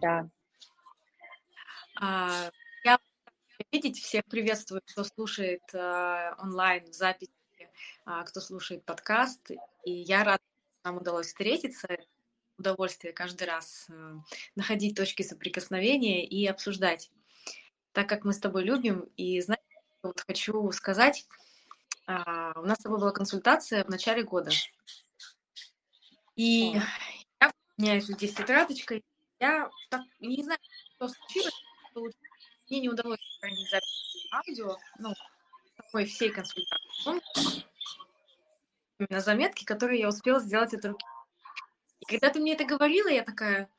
Да. А, я видеть всех приветствую, кто слушает а, онлайн в записи, а, кто слушает подкаст. И я рада, что нам удалось встретиться. Удовольствие каждый раз а, находить точки соприкосновения и обсуждать. Так как мы с тобой любим, и знаешь, вот хочу сказать, а, у нас с тобой была консультация в начале года. И я, у меня здесь тетрадочка, я так, не знаю, что случилось, мне не удалось сохранить запись аудио, ну, такой всей консультации. Именно заметки, которые я успела сделать от руки. И когда ты мне это говорила, я такая,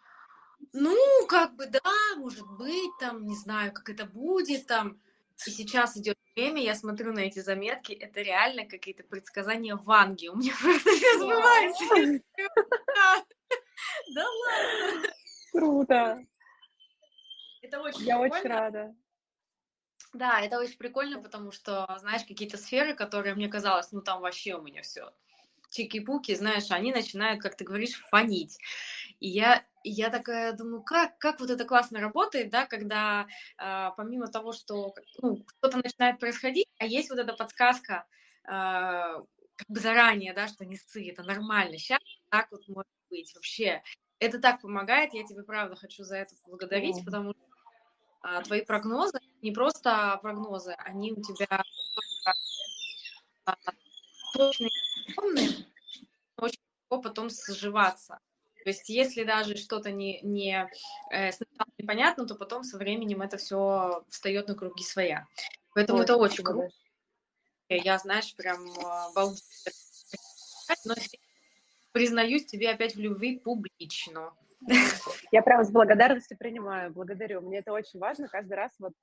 ну, как бы, да, может быть, там, не знаю, как это будет, там. И сейчас идет время, я смотрю на эти заметки, это реально какие-то предсказания Ванги. У меня просто все сбывается. Да ладно. Круто. Это очень Я прикольно. очень рада. Да, это очень прикольно, потому что, знаешь, какие-то сферы, которые мне казалось, ну там вообще у меня все чики-пуки, знаешь, они начинают, как ты говоришь, фонить. И я, и я такая думаю, как, как вот это классно работает, да, когда э, помимо того, что ну, что-то начинает происходить, а есть вот эта подсказка э, как бы заранее, да, что не ссы, это нормально, сейчас так вот может быть вообще. Это так помогает, я тебе правда хочу за это поблагодарить, потому что а, твои прогнозы, не просто прогнозы, они у тебя а, точные, очень легко потом сживаться. То есть если даже что-то не, не э, сначала непонятно, то потом со временем это все встает на круги своя. Поэтому Ой, это очень круто. Я, знаешь, прям а, балдею. Но признаюсь тебе опять в любви публично. Я прям с благодарностью принимаю, благодарю. Мне это очень важно каждый раз вот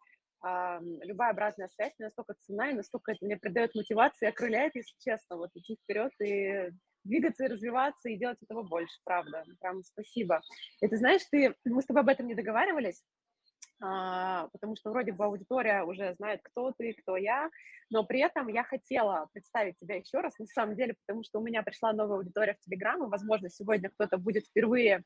а, любая обратная связь настолько цена и настолько это мне придает мотивации, окрыляет, если честно, вот идти вперед и двигаться и развиваться и делать этого больше, правда. Прям спасибо. Ты знаешь, ты, мы с тобой об этом не договаривались, потому что вроде бы аудитория уже знает, кто ты, кто я, но при этом я хотела представить тебя еще раз, на самом деле, потому что у меня пришла новая аудитория в Телеграм, и, возможно, сегодня кто-то будет впервые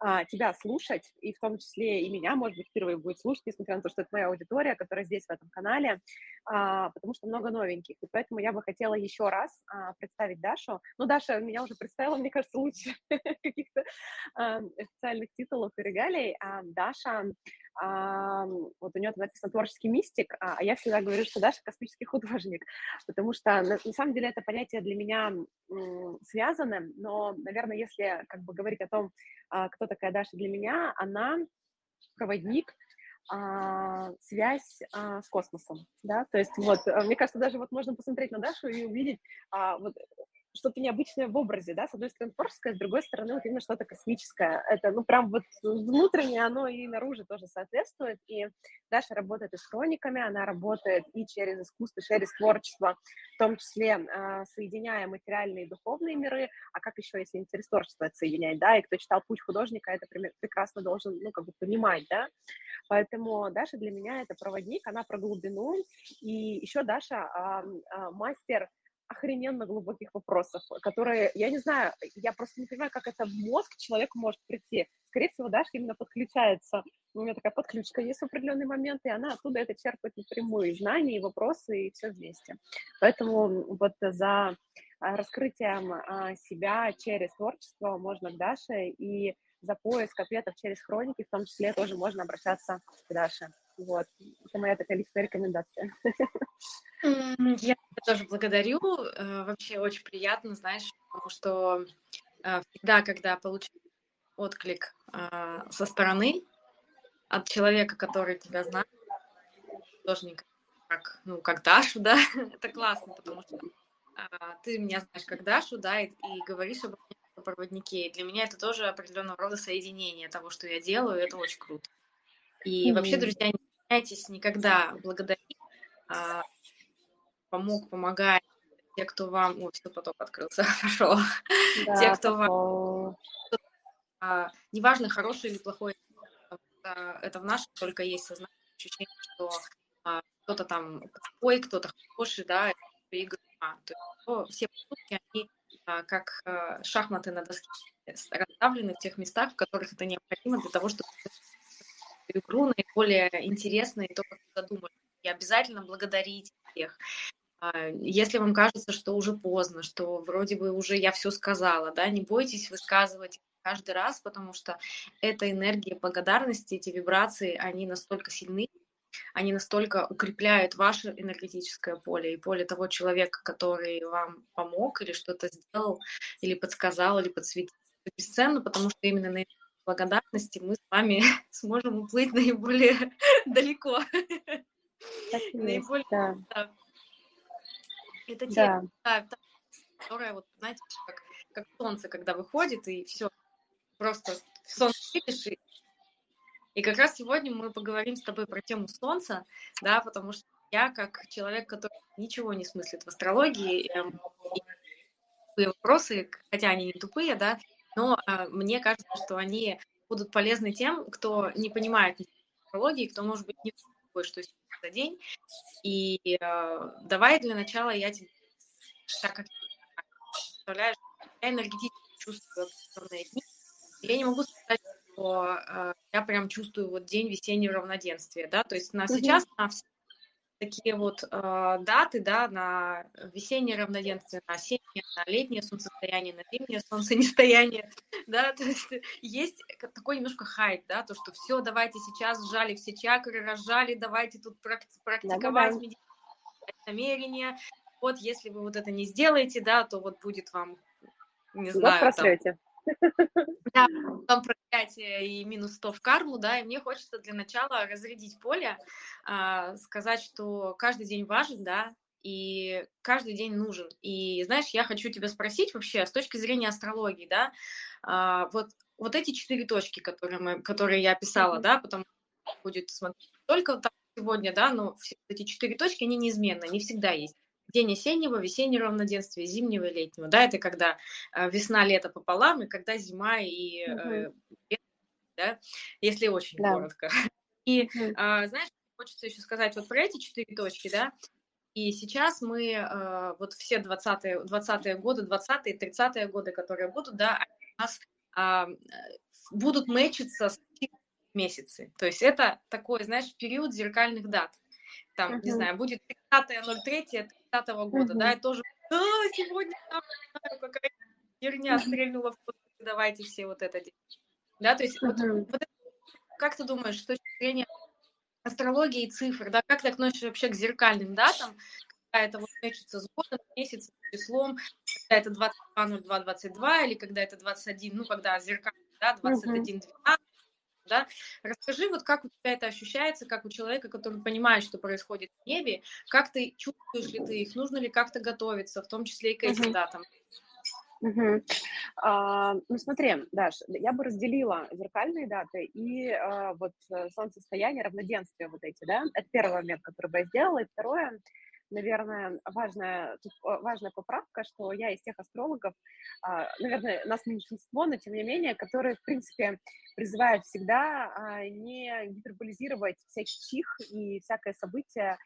а, тебя слушать, и в том числе и меня, может быть, впервые будет слушать, несмотря на то, что это моя аудитория, которая здесь, в этом канале, а, потому что много новеньких, и поэтому я бы хотела еще раз а, представить Дашу. Ну, Даша меня уже представила, мне кажется, лучше каких-то а, официальных титулов и регалий. А Даша, а, вот у нее там написано творческий мистик, а а я всегда говорю, что Даша космический художник, потому что на, на самом деле это понятие для меня м, связаны, но, наверное, если как бы говорить о том, а, кто такая Даша для меня, она проводник, а, связь а, с космосом, да, то есть вот, а, мне кажется, даже вот можно посмотреть на Дашу и увидеть а, вот что-то необычное в образе, да, с одной стороны творческое, с другой стороны вот именно что-то космическое, это, ну, прям вот внутреннее оно и наружу тоже соответствует, и Даша работает и с хрониками, она работает и через искусство, через творчество, в том числе а, соединяя материальные и духовные миры, а как еще, если интерес творчества это соединять, да, и кто читал «Путь художника», это прекрасно должен, ну, как бы понимать, да, поэтому Даша для меня это проводник, она про глубину, и еще Даша а, а, мастер охрененно глубоких вопросов, которые, я не знаю, я просто не понимаю, как это в мозг человеку может прийти. Скорее всего, Даша именно подключается. У меня такая подключка есть в определенный момент, и она оттуда это черпает напрямую, знания, и вопросы, и все вместе. Поэтому вот за а, раскрытием а, себя через творчество можно к Даше, и за поиск ответов через хроники, в том числе, тоже можно обращаться к Даше. Вот. Это моя такая личная рекомендация. Я тебя тоже благодарю. Э, Вообще очень приятно, знаешь, потому что э, всегда, когда получаешь отклик а, со стороны от человека, который тебя знает, художника, как, ну, как Дашу, да, это классно, потому что а, ты меня знаешь как Дашу, да, и, и говоришь обо мне как о проводнике. И для меня это тоже определенного рода соединение того, что я делаю, это очень круто. И вообще, Мгм. друзья, не стесняйтесь никогда благодарить, а, помог, помогает, те, кто вам... Ой, все, поток открылся. Те, Да, кто вам... а, неважно, хороший или плохой, потому что это в нашем только есть сознание, ощущение, что а, кто-то там плохой, кто-то хороший, да, это игра. То есть, ну, все поступки, они а, как а, шахматы на доске расставлены в тех местах, в которых это необходимо для того, чтобы игру наиболее интересной, то, как вы задумали. И обязательно благодарить всех. А, если вам кажется, что уже поздно, что вроде бы уже я все сказала, да, не бойтесь высказывать каждый раз, потому что эта энергия благодарности, эти вибрации, они настолько сильны, они настолько укрепляют ваше энергетическое поле и поле того человека, который вам помог или что-то сделал, или подсказал, или подсветил. Это бесценно, потому что именно на благодарности мы с вами сможем уплыть наиболее далеко. Наиболее, да. Это те, да. которая, вот, знаете, как, как солнце, когда выходит, и все, просто в солнце видишь, и и как раз сегодня мы поговорим с тобой про тему Солнца, да, потому что я, как человек, который ничего не смыслит в астрологии, эм, и вопросы, хотя они не тупые, да, но э, мне кажется, что они будут полезны тем, кто не понимает астрологии, кто, может быть, не такой, что за день. И э, давай для начала я тебе, так как представляешь, я энергетически чувствую определенные дни, я не могу сказать, что э, я прям чувствую вот день весеннего равноденствия, да, то есть на mm-hmm. сейчас на все такие вот э, даты, да, на весеннее равноденствие, на осеннее, на летнее солнцестояние, на зимнее солнцестояние, да, то есть есть такой немножко хайп, да, то, что все, давайте сейчас сжали все чакры, разжали, давайте тут практи- практиковать намерения, вот если вы вот это не сделаете, да, то вот будет вам, не знаю, там, да, там и минус 100 в карму, да, и мне хочется для начала разрядить поле, а, сказать, что каждый день важен, да, и каждый день нужен. И знаешь, я хочу тебя спросить вообще с точки зрения астрологии, да, а, вот, вот эти четыре точки, которые, мы, которые я описала, mm-hmm. да, потому что будет смотреть только там сегодня, да, но все эти четыре точки, они неизменны, они всегда есть день осеннего, весеннего равноденствия, зимнего и летнего. Да, это когда э, весна, лето пополам, и когда зима и лето, да, если очень да. коротко. И угу. знаешь, хочется еще сказать вот про эти четыре точки, да, и сейчас мы, э, вот все 20-е, 20 годы, 20-е, 30-е годы, которые будут, да, у нас э, будут мэчиться с месяцы. То есть это такой, знаешь, период зеркальных дат там, uh-huh. не знаю, будет 30.03 30 года, uh-huh. да, и тоже, да, сегодня какая херня стрельнула в давайте все вот это делать. Да, то есть вот, вот как ты думаешь, с точки зрения астрологии и цифр, да, как ты относишься вообще к зеркальным датам, когда это вот мечется с годом, месяцем, числом, когда это 22, 02, 22, или когда это 21, ну, когда зеркальный, да, 21, 12, да? Расскажи, вот как у тебя это ощущается, как у человека, который понимает, что происходит в небе, как ты чувствуешь ли ты их, нужно ли как-то готовиться, в том числе и к этим датам? Угу. А, ну смотри, Даш, я бы разделила зеркальные даты и а, вот э, солнцестояние, равноденствие вот эти, да, это первый момент, который бы я сделала, и второе, наверное, важная, важная поправка, что я из тех астрологов, а, наверное, нас меньшинство, но тем не менее, которые, в принципе, призывают всегда а, не гиперболизировать всякий чих и всякое событие,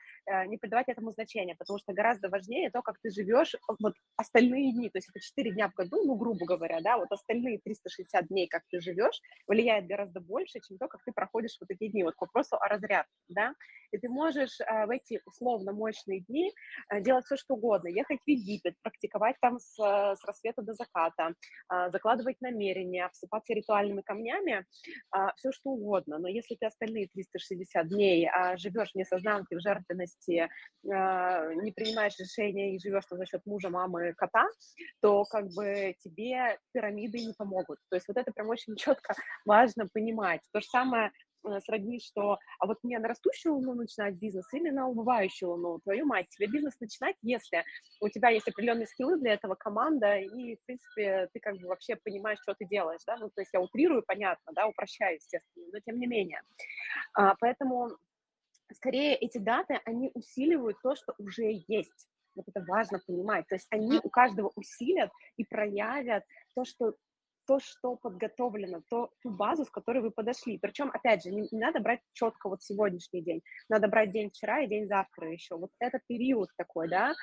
не придавать этому значения, потому что гораздо важнее то, как ты живешь вот остальные дни, то есть это 4 дня в году, ну, грубо говоря, да, вот остальные 360 дней, как ты живешь, влияет гораздо больше, чем то, как ты проходишь вот эти дни, вот к вопросу о разрядке, да, и ты можешь в эти условно мощные дни делать все, что угодно, ехать в Египет, практиковать там с, с рассвета до заката, закладывать намерения, всыпаться ритуальными камнями, все что угодно, но если ты остальные 360 дней живешь в несознанке, в жертвенности, а, не принимаешь решения и живешь за счет мужа, мамы, кота, то как бы тебе пирамиды не помогут. То есть вот это прям очень четко важно понимать. То же самое Э, сродни, что а вот мне на растущую луну начинать бизнес или на убывающую луну, твою мать, тебе бизнес начинать, если у тебя есть определенные скиллы для этого, команда, и, в принципе, ты как бы вообще понимаешь, что ты делаешь, да, ну, то есть я утрирую, понятно, да, упрощаю, естественно, но тем не менее. А, поэтому, скорее, эти даты, они усиливают то, что уже есть. Вот это важно понимать. То есть они у каждого усилят и проявят то, что то, что подготовлено, то, ту базу, с которой вы подошли. Причем, опять же, не, не надо брать четко вот сегодняшний день, надо брать день вчера и день завтра еще. Вот это период такой, да,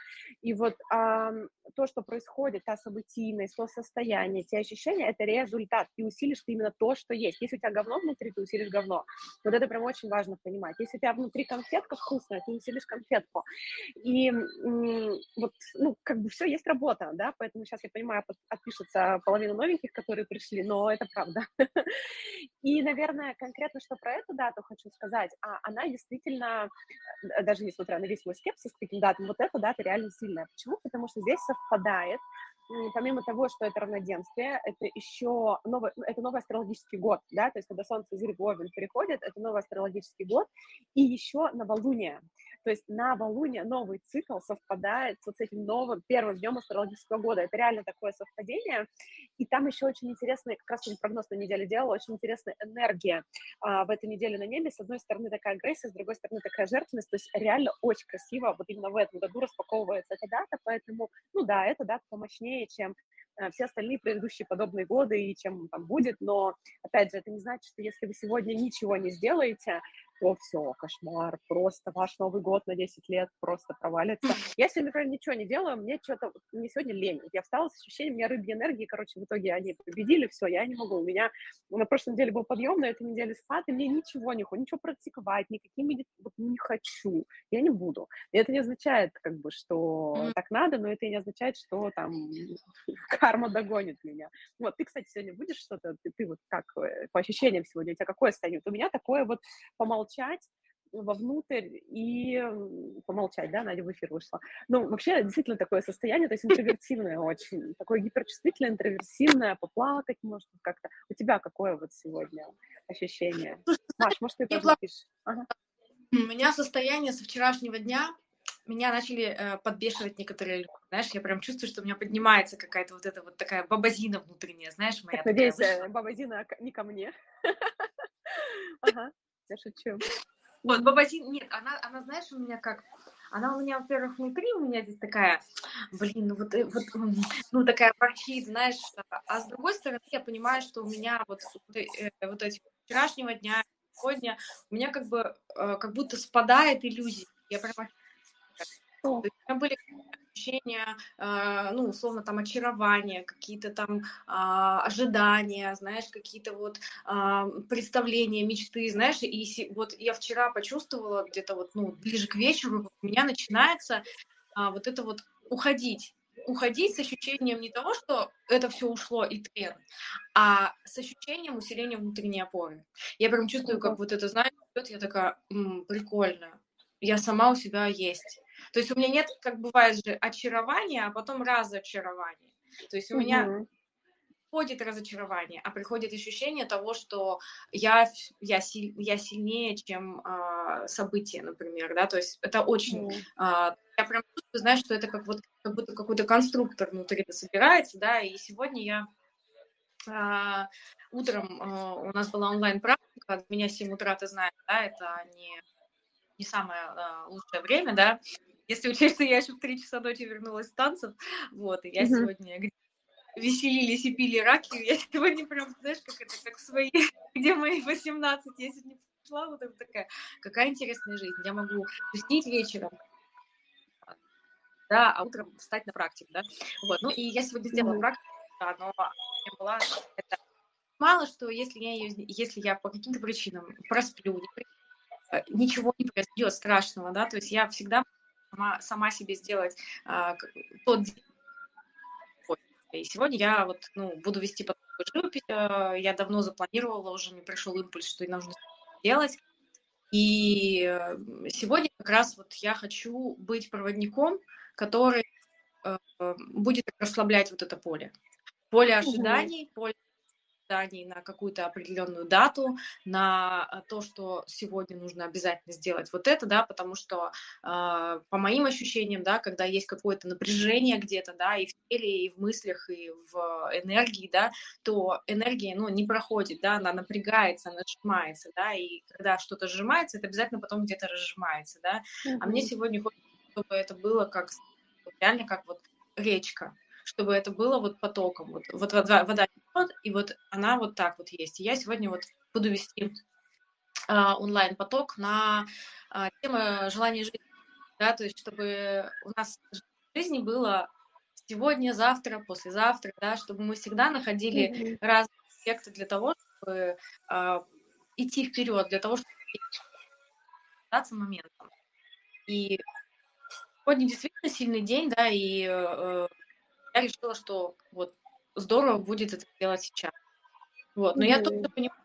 и вот а, то, что происходит, та событийность, то состояние, те ощущения, это результат. Ты усилишь именно то, что есть. Если у тебя говно внутри, ты усилишь говно. Вот это прям очень важно понимать. Если у тебя внутри конфетка вкусная, ты усилишь конфетку. И вот, ну, как бы все есть работа, да, поэтому сейчас я понимаю, отпишется половина новеньких, которые пришли, но это правда. И, наверное, конкретно, что про эту дату хочу сказать, а она действительно, э, даже несмотря на весь мой скепсис к таким датам, вот эта дата реально сильная. Почему? Потому что здесь совпадает помимо того, что это равноденствие, это еще новый, ну, это новый астрологический год, да, то есть когда Солнце из Овен переходит, это новый астрологический год, и еще новолуние. То есть на новолуние новый цикл совпадает вот с этим новым первым днем астрологического года. Это реально такое совпадение. И там еще очень интересный, как раз прогноз на неделю делала, очень интересная энергия а, в этой неделе на небе. С одной стороны такая агрессия, с другой стороны такая жертвенность. То есть реально очень красиво вот именно в этом году распаковывается эта дата. Поэтому, ну да, эта дата помощнее, чем э, все остальные предыдущие подобные годы и чем там будет, но, опять же, это не значит, что если вы сегодня ничего не сделаете, то все, кошмар, просто ваш Новый год на 10 лет просто провалится. Я сегодня, например, ничего не делаю, мне что-то, мне сегодня лень. Я встала с ощущением, у меня рыбьей энергии, короче, в итоге они победили, все, я не могу. У меня на прошлой неделе был подъем, на этой неделе спад, и мне ничего не хочу, ничего практиковать, никакие медит... вот не хочу, я не буду. И это не означает, как бы, что mm-hmm. так надо, но это не означает, что там карма догонит меня. Вот, ты, кстати, сегодня будешь что-то, ты, ты вот как э, по ощущениям сегодня, у тебя какое станет? У меня такое вот помолчать помолчать вовнутрь и помолчать, да, Надя в эфир вышла. Ну, вообще, действительно такое состояние, то есть интровертивное очень, такое гиперчувствительное, интроверсивное, поплакать может как-то. У тебя какое вот сегодня ощущение? Маш, может, ты тоже напишешь? Ага. У меня состояние со вчерашнего дня, меня начали э, подбешивать некоторые люди, знаешь, я прям чувствую, что у меня поднимается какая-то вот эта вот такая бабазина внутренняя, знаешь, моя. Так, надеюсь, бабазина не ко мне. Ага я шучу. Вот, Бабазин, нет, она, она, знаешь, у меня как, она у меня, во-первых, внутри у меня здесь такая, блин, ну вот, э, вот ну такая ворчит, знаешь, а с другой стороны я понимаю, что у меня вот, э, вот эти вчерашнего дня, сегодня, у меня как бы, э, как будто спадает иллюзия, я прям у меня были ощущения, э, ну, условно, там, очарования, какие-то там э, ожидания, знаешь, какие-то вот э, представления, мечты, знаешь, и вот я вчера почувствовала где-то вот, ну, ближе к вечеру, у меня начинается э, вот это вот уходить, уходить с ощущением не того, что это все ушло и тренд, а с ощущением усиления внутренней опоры. Я прям чувствую, как вот это, знаешь, я такая, м-м, прикольно, я сама у себя есть. То есть у меня нет, как бывает же, очарования, а потом разочарования. То есть у угу. меня приходит разочарование, а приходит ощущение того, что я, я, силь, я сильнее, чем э, события, например, да, то есть это очень, mm. э, я прям чувствую, знаешь, что это как вот как будто какой-то конструктор внутри собирается, да, и сегодня я э, утром э, у нас была онлайн-практика, меня 7 утра, ты знаешь, да, это не, не самое э, лучшее время, да, если учесть, что я еще в 3 часа ночи вернулась с танцев, вот, и я mm-hmm. сегодня веселились и пили раки, я сегодня прям, знаешь, как это, как свои, где мои 18, я сегодня пришла, вот такая, какая интересная жизнь, я могу тусить вечером, да, а утром встать на практику, да, вот, ну, и я сегодня сделала mm-hmm. практику, да, но была, это, мало что, если я ее, если я по каким-то причинам просплю, ничего не произойдет страшного, да, то есть я всегда сама, сама себе сделать а, тот день. И сегодня я вот, ну, буду вести потоковую живопись. А, я давно запланировала, уже мне пришел импульс, что нужно сделать. И сегодня как раз вот я хочу быть проводником, который э, будет расслаблять вот это поле. Поле ожиданий, угу. поле ожиданий на какую-то определенную дату, на а, то, что сегодня нужно обязательно сделать вот это, да, потому что э, по моим ощущениям, да, когда есть какое-то напряжение где-то, да, и в теле, и в мыслях, и в энергии, да, то энергия, ну, не проходит, да, она напрягается, она сжимается, да, и когда что-то сжимается, это обязательно потом где-то разжимается, да, mm-hmm. а мне сегодня хочется, чтобы это было как, реально как вот речка, чтобы это было вот потоком, вот, вот вода, вода и вот она вот так вот есть. И я сегодня вот буду вести а, онлайн-поток на а, тему желания жизни, да, то есть чтобы у нас в жизни было сегодня, завтра, послезавтра, да, чтобы мы всегда находили mm-hmm. разные аспекты для того, чтобы а, идти вперед, для того, чтобы даться моментом. И сегодня действительно сильный день, да, и э, я решила, что вот здорово будет это делать сейчас. Вот, но mm-hmm. я тоже понимаю,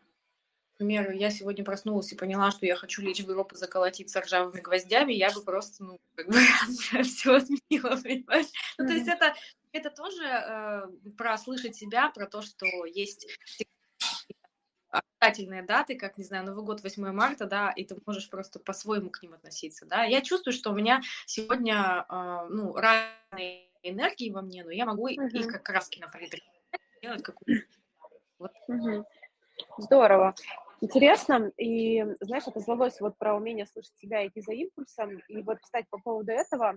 например, я сегодня проснулась и поняла, что я хочу лечь в гроб и заколотиться ржавыми гвоздями, я бы просто, ну, как бы все отменила, понимаешь? Mm-hmm. Ну, то есть это, это тоже э, про слышать себя, про то, что есть обязательные даты, как, не знаю, Новый год, 8 марта, да, и ты можешь просто по-своему к ним относиться, да. Я чувствую, что у меня сегодня, э, ну, разные энергии во мне, но я могу uh-huh. их как краски на делать какую-то. Вот. Uh-huh. Здорово. Интересно, и, знаешь, это звалось вот про умение слышать себя, идти за импульсом, и вот, кстати, по поводу этого,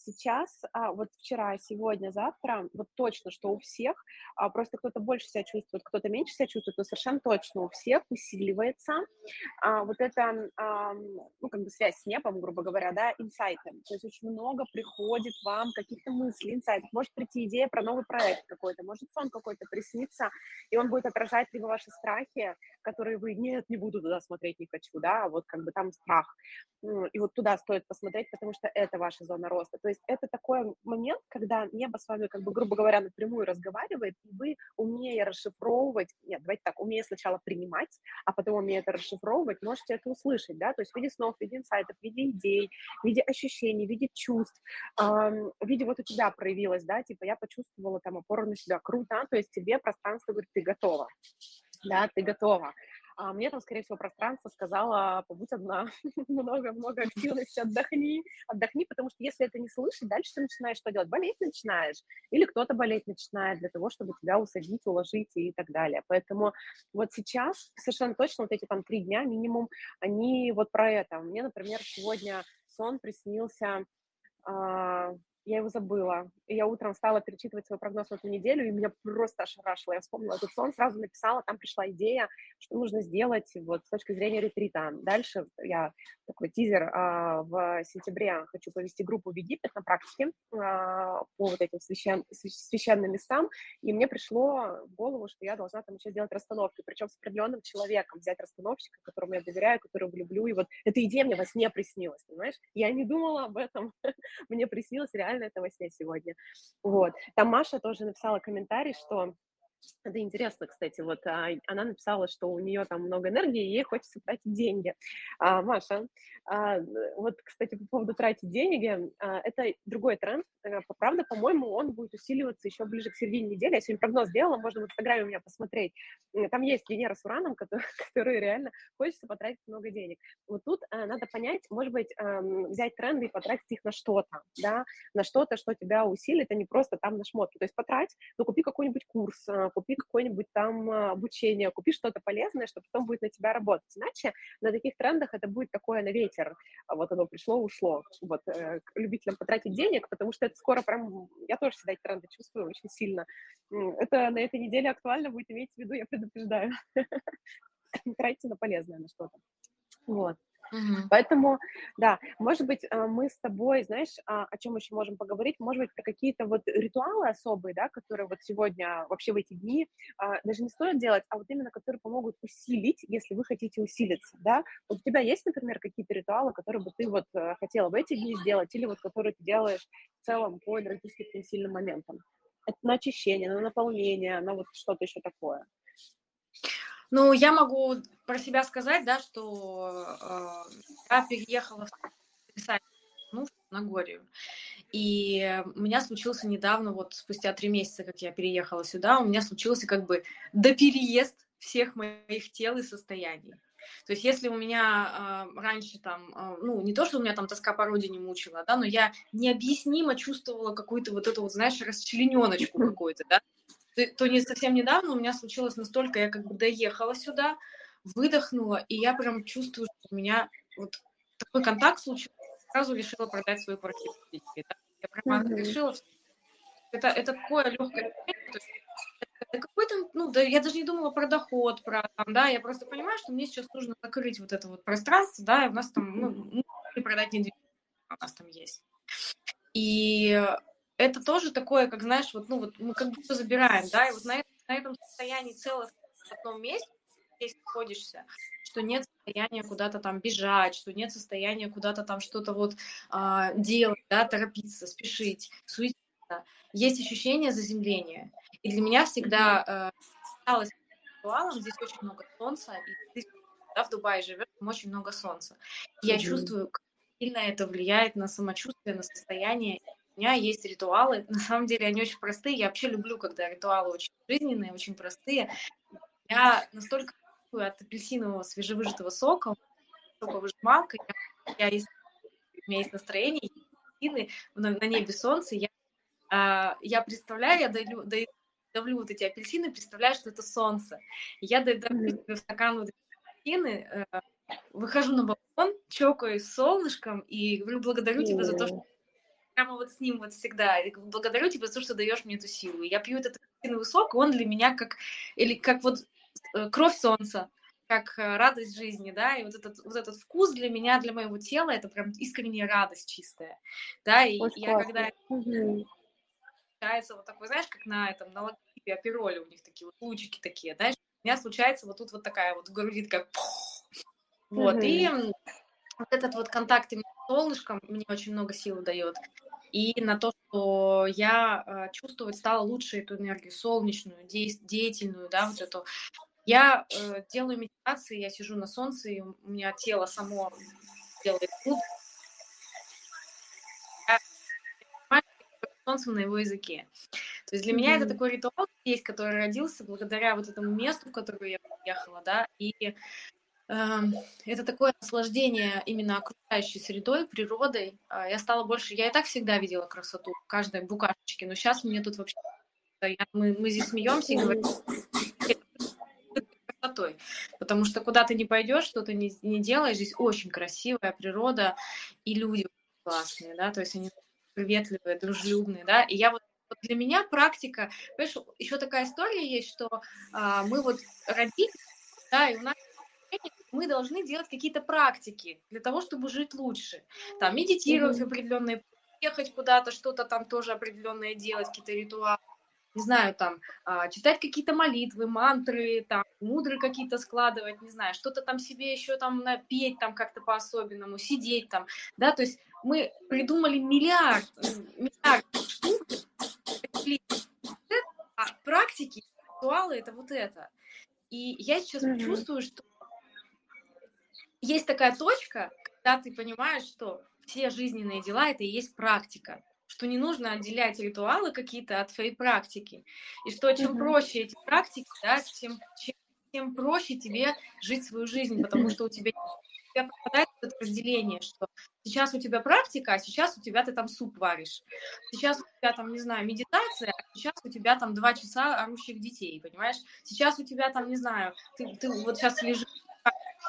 сейчас, а, вот вчера, сегодня, завтра, вот точно, что у всех, а, просто кто-то больше себя чувствует, кто-то меньше себя чувствует, но совершенно точно у всех усиливается а, вот эта, а, ну, как бы связь с небом, грубо говоря, да, инсайты. То есть очень много приходит вам каких-то мыслей, инсайтов. Может прийти идея про новый проект какой-то, может сон какой-то присниться, и он будет отражать либо ваши страхи, которые вы, нет, не буду туда смотреть, не хочу, да, вот как бы там страх. И вот туда стоит посмотреть, потому что это ваша зона роста. То есть это такой момент, когда небо с вами, как бы, грубо говоря, напрямую разговаривает, и вы, умея расшифровывать, нет, давайте так, умея сначала принимать, а потом умея это расшифровывать, можете это услышать, да, то есть в виде снов, в виде инсайтов, в виде идей, в виде ощущений, в виде чувств, эм, виде вот у тебя проявилось, да, типа я почувствовала там опору на себя, круто, то есть тебе пространство говорит, ты готова, да, ты готова а мне там, скорее всего, пространство сказала, побудь одна, много-много активности, отдохни, отдохни, потому что если это не слышать, дальше ты начинаешь что делать? Болеть начинаешь, или кто-то болеть начинает для того, чтобы тебя усадить, уложить и так далее. Поэтому вот сейчас совершенно точно вот эти там три дня минимум, они вот про это. Мне, например, сегодня сон приснился, а, я его забыла. И я утром стала перечитывать свой прогноз на эту неделю, и меня просто ошарашило. Я вспомнила этот сон, сразу написала, там пришла идея, что нужно сделать вот с точки зрения ретрита. Дальше я такой тизер а, в сентябре хочу повести группу в Египет на практике а, по вот этим священ, священным местам, и мне пришло в голову, что я должна там еще сделать расстановки, причем с определенным человеком, взять расстановщика, которому я доверяю, которого люблю, и вот эта идея мне во сне приснилась, понимаешь? Я не думала об этом, мне приснилось реально реально это во сне сегодня. Вот. Там Маша тоже написала комментарий, что это интересно, кстати, вот а, она написала, что у нее там много энергии, и ей хочется тратить деньги. А, Маша, а, вот, кстати, по поводу тратить деньги, а, это другой тренд. А, правда, по-моему, он будет усиливаться еще ближе к середине недели. Я сегодня прогноз сделала, можно в Инстаграме у меня посмотреть. Там есть Венера с Ураном, которые, которые реально хочется потратить много денег. Вот тут а, надо понять, может быть, а, взять тренды и потратить их на что-то, да, на что-то, что тебя усилит, а не просто там на шмотки. То есть потрать, ну, купи какой-нибудь курс, купи какое-нибудь там а, обучение, купи что-то полезное, что потом будет на тебя работать. Иначе на таких трендах это будет такое на ветер. А вот оно пришло, ушло. Вот э, любителям потратить денег, потому что это скоро прям... Я тоже всегда эти тренды чувствую очень сильно. Это на этой неделе актуально будет, иметь в виду, я предупреждаю. Тратьте на полезное на что-то. Вот. Угу. Поэтому, да, может быть, э, мы с тобой, знаешь, а, о чем еще можем поговорить, может быть, про какие-то вот ритуалы особые, да, которые вот сегодня, вообще в эти дни, а, даже не стоит делать, а вот именно которые помогут усилить, если вы хотите усилиться, да. Вот у тебя есть, например, какие-то ритуалы, которые бы ты вот э, хотела в эти дни сделать, или вот которые ты делаешь в целом по энергетическим сильным моментам? Это на очищение, на наполнение, на вот что-то еще такое. Ну, я могу про себя сказать, да, что э, я переехала в ну, в Нагорию. И у меня случился недавно, вот спустя три месяца, как я переехала сюда, у меня случился как бы допереезд всех моих тел и состояний. То есть если у меня э, раньше там, э, ну, не то, что у меня там тоска по родине мучила, да, но я необъяснимо чувствовала какую-то вот эту вот, знаешь, расчлененочку какую-то, да, то не совсем недавно у меня случилось настолько, я как бы доехала сюда, выдохнула, и я прям чувствую, что у меня вот такой контакт случился, сразу решила продать свою квартиру. Я прямо mm-hmm. решила, это, это такое легкое да какой там, ну, да, я даже не думала про доход, про там, да, я просто понимаю, что мне сейчас нужно закрыть вот это вот пространство, да, и у нас там, ну, продать недвижимость у нас там есть. И это тоже такое, как знаешь, вот, ну вот мы как будто забираем, да, и вот на, на этом состоянии целостном в одном месте здесь находишься, что нет состояния куда-то там бежать, что нет состояния куда-то там что-то вот а, делать, да, торопиться, спешить, суетиться. Есть ощущение заземления. И для меня всегда э, осталось ритуалом, здесь очень много солнца, и ты да, в Дубае живешь, там очень много солнца. И я чувствую, как сильно это влияет на самочувствие, на состояние. Меня есть ритуалы, на самом деле они очень простые. Я вообще люблю, когда ритуалы очень жизненные, очень простые. Я настолько от апельсинового свежевыжатого сока, соковыжималка, я, я есть, у меня есть настроение, апельсины, на, на небе солнце, я, а, я представляю, я даю, даю, давлю вот эти апельсины, представляю, что это солнце. И я даю mm-hmm. стакан вот апельсины, э, выхожу на балкон, чокаюсь солнышком и говорю, благодарю тебя за то, что прямо вот с ним вот всегда. Благодарю тебя за то, что даешь мне эту силу. Я пью этот апельсиновый сок, он для меня как, или как вот э, кровь солнца, как э, радость жизни, да, и вот этот, вот этот вкус для меня, для моего тела, это прям искренняя радость чистая, да, и Очень я классно. когда угу. вот такой, знаешь, как на этом, на логотипе апероле у них такие вот лучики такие, знаешь, у меня случается вот тут вот такая вот грудит, как вот, mm-hmm. и вот этот вот контакт именно с солнышком мне очень много сил дает. И на то, что я э, чувствовать стала лучше эту энергию солнечную, де- деятельную, да, вот эту. Я э, делаю медитации, я сижу на солнце, и у меня тело само делает клуб. солнцем на его языке. То есть для mm-hmm. меня это такой ритуал есть, который родился благодаря вот этому месту, в которое я приехала, да, и это такое наслаждение именно окружающей средой, природой. А, я стала больше, я и так всегда видела красоту в каждой букашечке, но сейчас мне тут вообще, мы, мы здесь смеемся и говорим красотой, потому что куда ты не пойдешь, что ты не, не делаешь, здесь очень красивая природа и люди классные, да, то есть они приветливые, дружелюбные, да, и я вот вот для меня практика, понимаешь, еще такая история есть, что а, мы вот родители, да, и у нас мы должны делать какие-то практики для того, чтобы жить лучше. Там медитировать mm-hmm. определенные, ехать куда-то, что-то там тоже определенное делать, какие-то ритуалы. Не знаю, там, а, читать какие-то молитвы, мантры, там, мудры какие-то складывать, не знаю, что-то там себе еще там петь там как-то по-особенному, сидеть там, да, то есть мы придумали миллиард, миллиард штук, а практики, ритуалы это вот это. И я сейчас mm-hmm. чувствую, что есть такая точка, когда ты понимаешь, что все жизненные дела это и есть практика, что не нужно отделять ритуалы какие-то от своей практики, и что чем mm-hmm. проще эти практики, да, тем, чем, тем проще тебе жить свою жизнь, потому что у тебя у тебя попадает это разделение, что сейчас у тебя практика, а сейчас у тебя ты там суп варишь. Сейчас у тебя там, не знаю, медитация, а сейчас у тебя там два часа орущих детей, понимаешь? Сейчас у тебя там, не знаю, ты, ты вот сейчас лежишь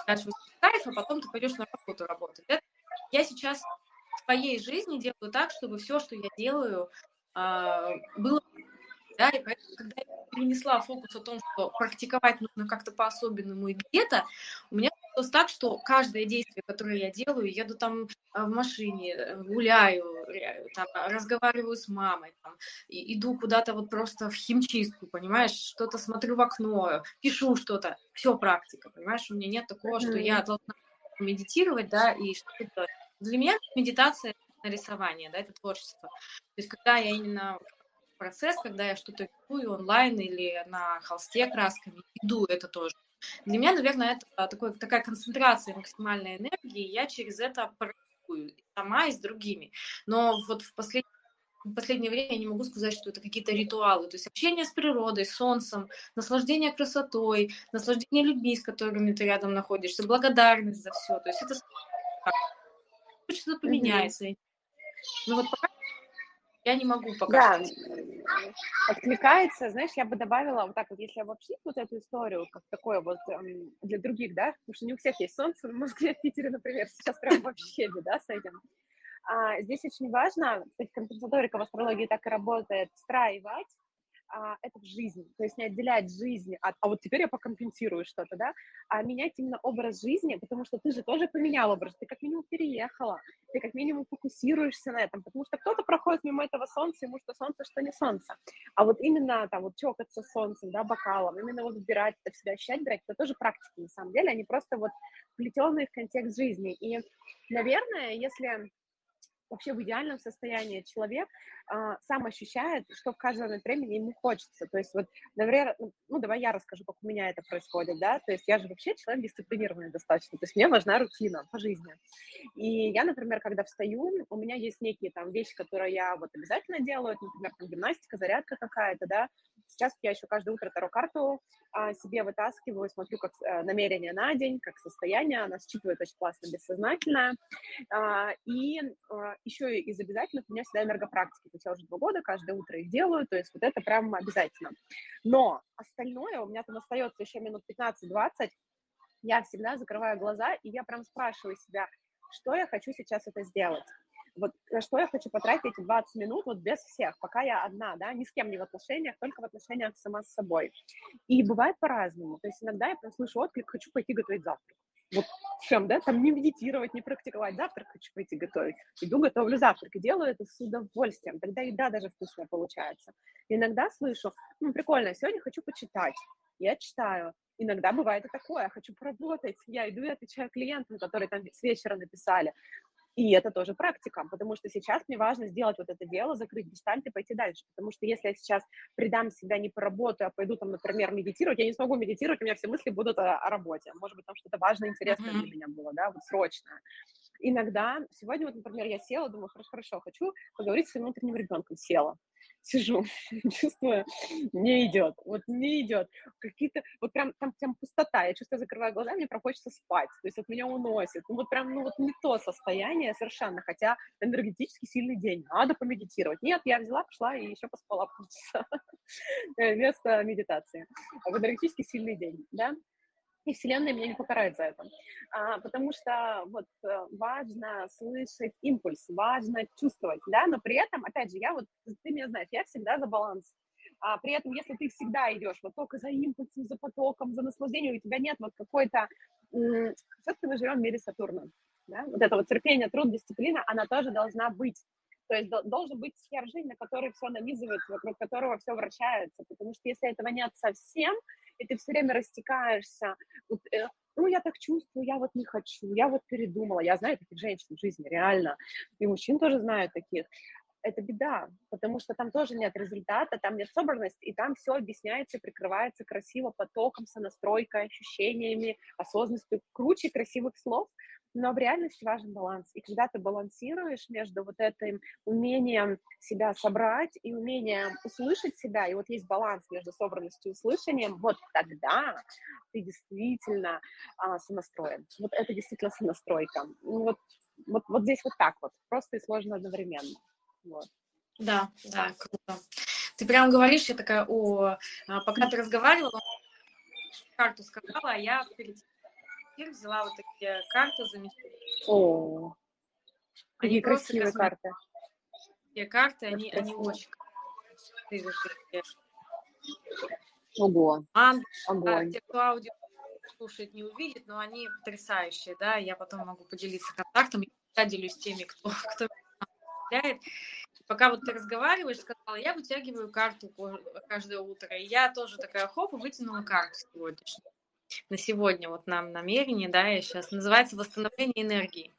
дальше кайф, а потом ты пойдешь на работу работать. Это я сейчас в своей жизни делаю так, чтобы все, что я делаю, а, было да, и поэтому, когда я перенесла фокус о том, что практиковать нужно как-то по-особенному и где-то, у меня получилось так, что каждое действие, которое я делаю, еду там а, в машине, э, гуляю, там, разговариваю с мамой, там, иду куда-то вот просто в химчистку, понимаешь, что-то смотрю в окно, пишу что-то, все практика, понимаешь, у меня нет такого, что я должна медитировать, да, и что-то Для меня медитация — рисование, да, это творчество. То есть когда я именно процесс, когда я что-то рисую онлайн или на холсте красками, иду это тоже. Для меня, наверное, это такой, такая концентрация максимальной энергии, я через это практикую сама и с другими. Но вот в последнее в последнее время я не могу сказать, что это какие-то ритуалы. То есть общение с природой, с солнцем, наслаждение красотой, наслаждение людьми, с которыми ты рядом находишься, благодарность за все. То есть это что-то поменяется. Mm-hmm. Вот пока я не могу пока да. Откликается, знаешь, я бы добавила вот так вот, если обобщить вот эту историю, как такое вот эм, для других, да, потому что не у всех есть солнце в Москве, в Питере, например, сейчас прям вообще беда с этим. А, здесь очень важно, кстати, компенсаторика в астрологии так и работает, встраивать а, это в жизнь, то есть не отделять жизнь от, а вот теперь я покомпенсирую что-то, да, а менять именно образ жизни, потому что ты же тоже поменял образ, ты как минимум переехала, ты как минимум фокусируешься на этом, потому что кто-то проходит мимо этого солнца, ему что солнце, что не солнце, а вот именно там вот чокаться солнцем, да, бокалом, именно вот выбирать это в себя, ощущать, брать, это тоже практика на самом деле, они просто вот вплетенные в контекст жизни, и, наверное, если вообще в идеальном состоянии человек а, сам ощущает, что в каждый момент времени ему хочется. То есть вот, например, ну, ну, давай я расскажу, как у меня это происходит, да, то есть я же вообще человек дисциплинированный достаточно, то есть мне важна рутина по жизни. И я, например, когда встаю, у меня есть некие там вещи, которые я вот обязательно делаю, например, там гимнастика, зарядка какая-то, да, Сейчас я еще каждое утро таро-карту а, себе вытаскиваю, смотрю как а, намерение на день, как состояние, она считывает очень классно бессознательное. А, и а, еще из обязательных у меня всегда энергопрактики, то есть я уже два года каждое утро их делаю, то есть вот это прям обязательно. Но остальное у меня там остается еще минут 15-20, я всегда закрываю глаза, и я прям спрашиваю себя, что я хочу сейчас это сделать вот на что я хочу потратить эти 20 минут вот без всех, пока я одна, да, ни с кем не в отношениях, только в отношениях сама с собой. И бывает по-разному. То есть иногда я прям слышу отклик, хочу пойти готовить завтрак. Вот чем, да, там не медитировать, не практиковать завтрак, хочу пойти готовить. Иду, готовлю завтрак и делаю это с удовольствием. Тогда еда даже вкусная получается. иногда слышу, ну, прикольно, сегодня хочу почитать. Я читаю. Иногда бывает и такое, хочу поработать. Я иду и отвечаю клиентам, которые там с вечера написали. И это тоже практика, потому что сейчас мне важно сделать вот это дело, закрыть гештальт и пойти дальше. Потому что если я сейчас придам себя, не поработаю, а пойду там, например, медитировать, я не смогу медитировать, у меня все мысли будут о, о работе. Может быть, там что-то важное, интересное для меня было, да, вот срочное. Иногда, сегодня вот, например, я села, думаю, хорошо, хорошо, хочу поговорить с своим внутренним ребенком. Села, сижу, чувствую, не идет, вот не идет. Какие-то, вот прям там, прям пустота, я чувствую, закрываю глаза, мне прям хочется спать, то есть от меня уносит. Ну вот прям, ну вот не то состояние совершенно, хотя энергетически сильный день, надо помедитировать. Нет, я взяла, пошла и еще поспала вместо медитации. В энергетически сильный день, да, и Вселенная меня не покарает за это. А, потому что вот э, важно слышать импульс, важно чувствовать, да, но при этом, опять же, я вот, ты меня знаешь, я всегда за баланс. А при этом, если ты всегда идешь вот только за импульсом, за потоком, за наслаждением, у тебя нет вот какой-то... Все-таки мы живем в мире Сатурна. Да? Вот это вот терпение, труд, дисциплина, она тоже должна быть. То есть должен быть сфер жизни, на который все нанизывается, вокруг которого все вращается. Потому что если этого нет совсем, и ты все время растекаешься, вот, э, ну, я так чувствую, я вот не хочу, я вот передумала. Я знаю таких женщин в жизни, реально. И мужчин тоже знаю таких. Это беда, потому что там тоже нет результата, там нет собранности, и там все объясняется, прикрывается красиво потоком, сонастройкой, ощущениями, осознанностью, круче красивых слов, но в реальности важен баланс. И когда ты балансируешь между вот этим умением себя собрать и умением услышать себя, и вот есть баланс между собранностью и услышанием, вот тогда ты действительно а, сонастроен. Вот это действительно сонастройка. Ну вот, вот, вот здесь вот так вот, просто и сложно одновременно. Вот. Да, да, круто. Ты прям говоришь, я такая, о, а, пока ты разговаривала, карту сказала, а я перед эфир взяла вот такие карты замечательные. О, какие они красивые карты. Такие карты, они, они очень красивые. Ого, а, Огонь. Те, кто аудио слушает, не увидит, но они потрясающие, да, я потом могу поделиться контактом, я делюсь теми, кто, кто меня Пока вот ты разговариваешь, сказала, я вытягиваю карту каждое утро, и я тоже такая, хоп, вытянула карту сегодняшнюю на сегодня вот нам намерение, да, я сейчас, называется восстановление энергии.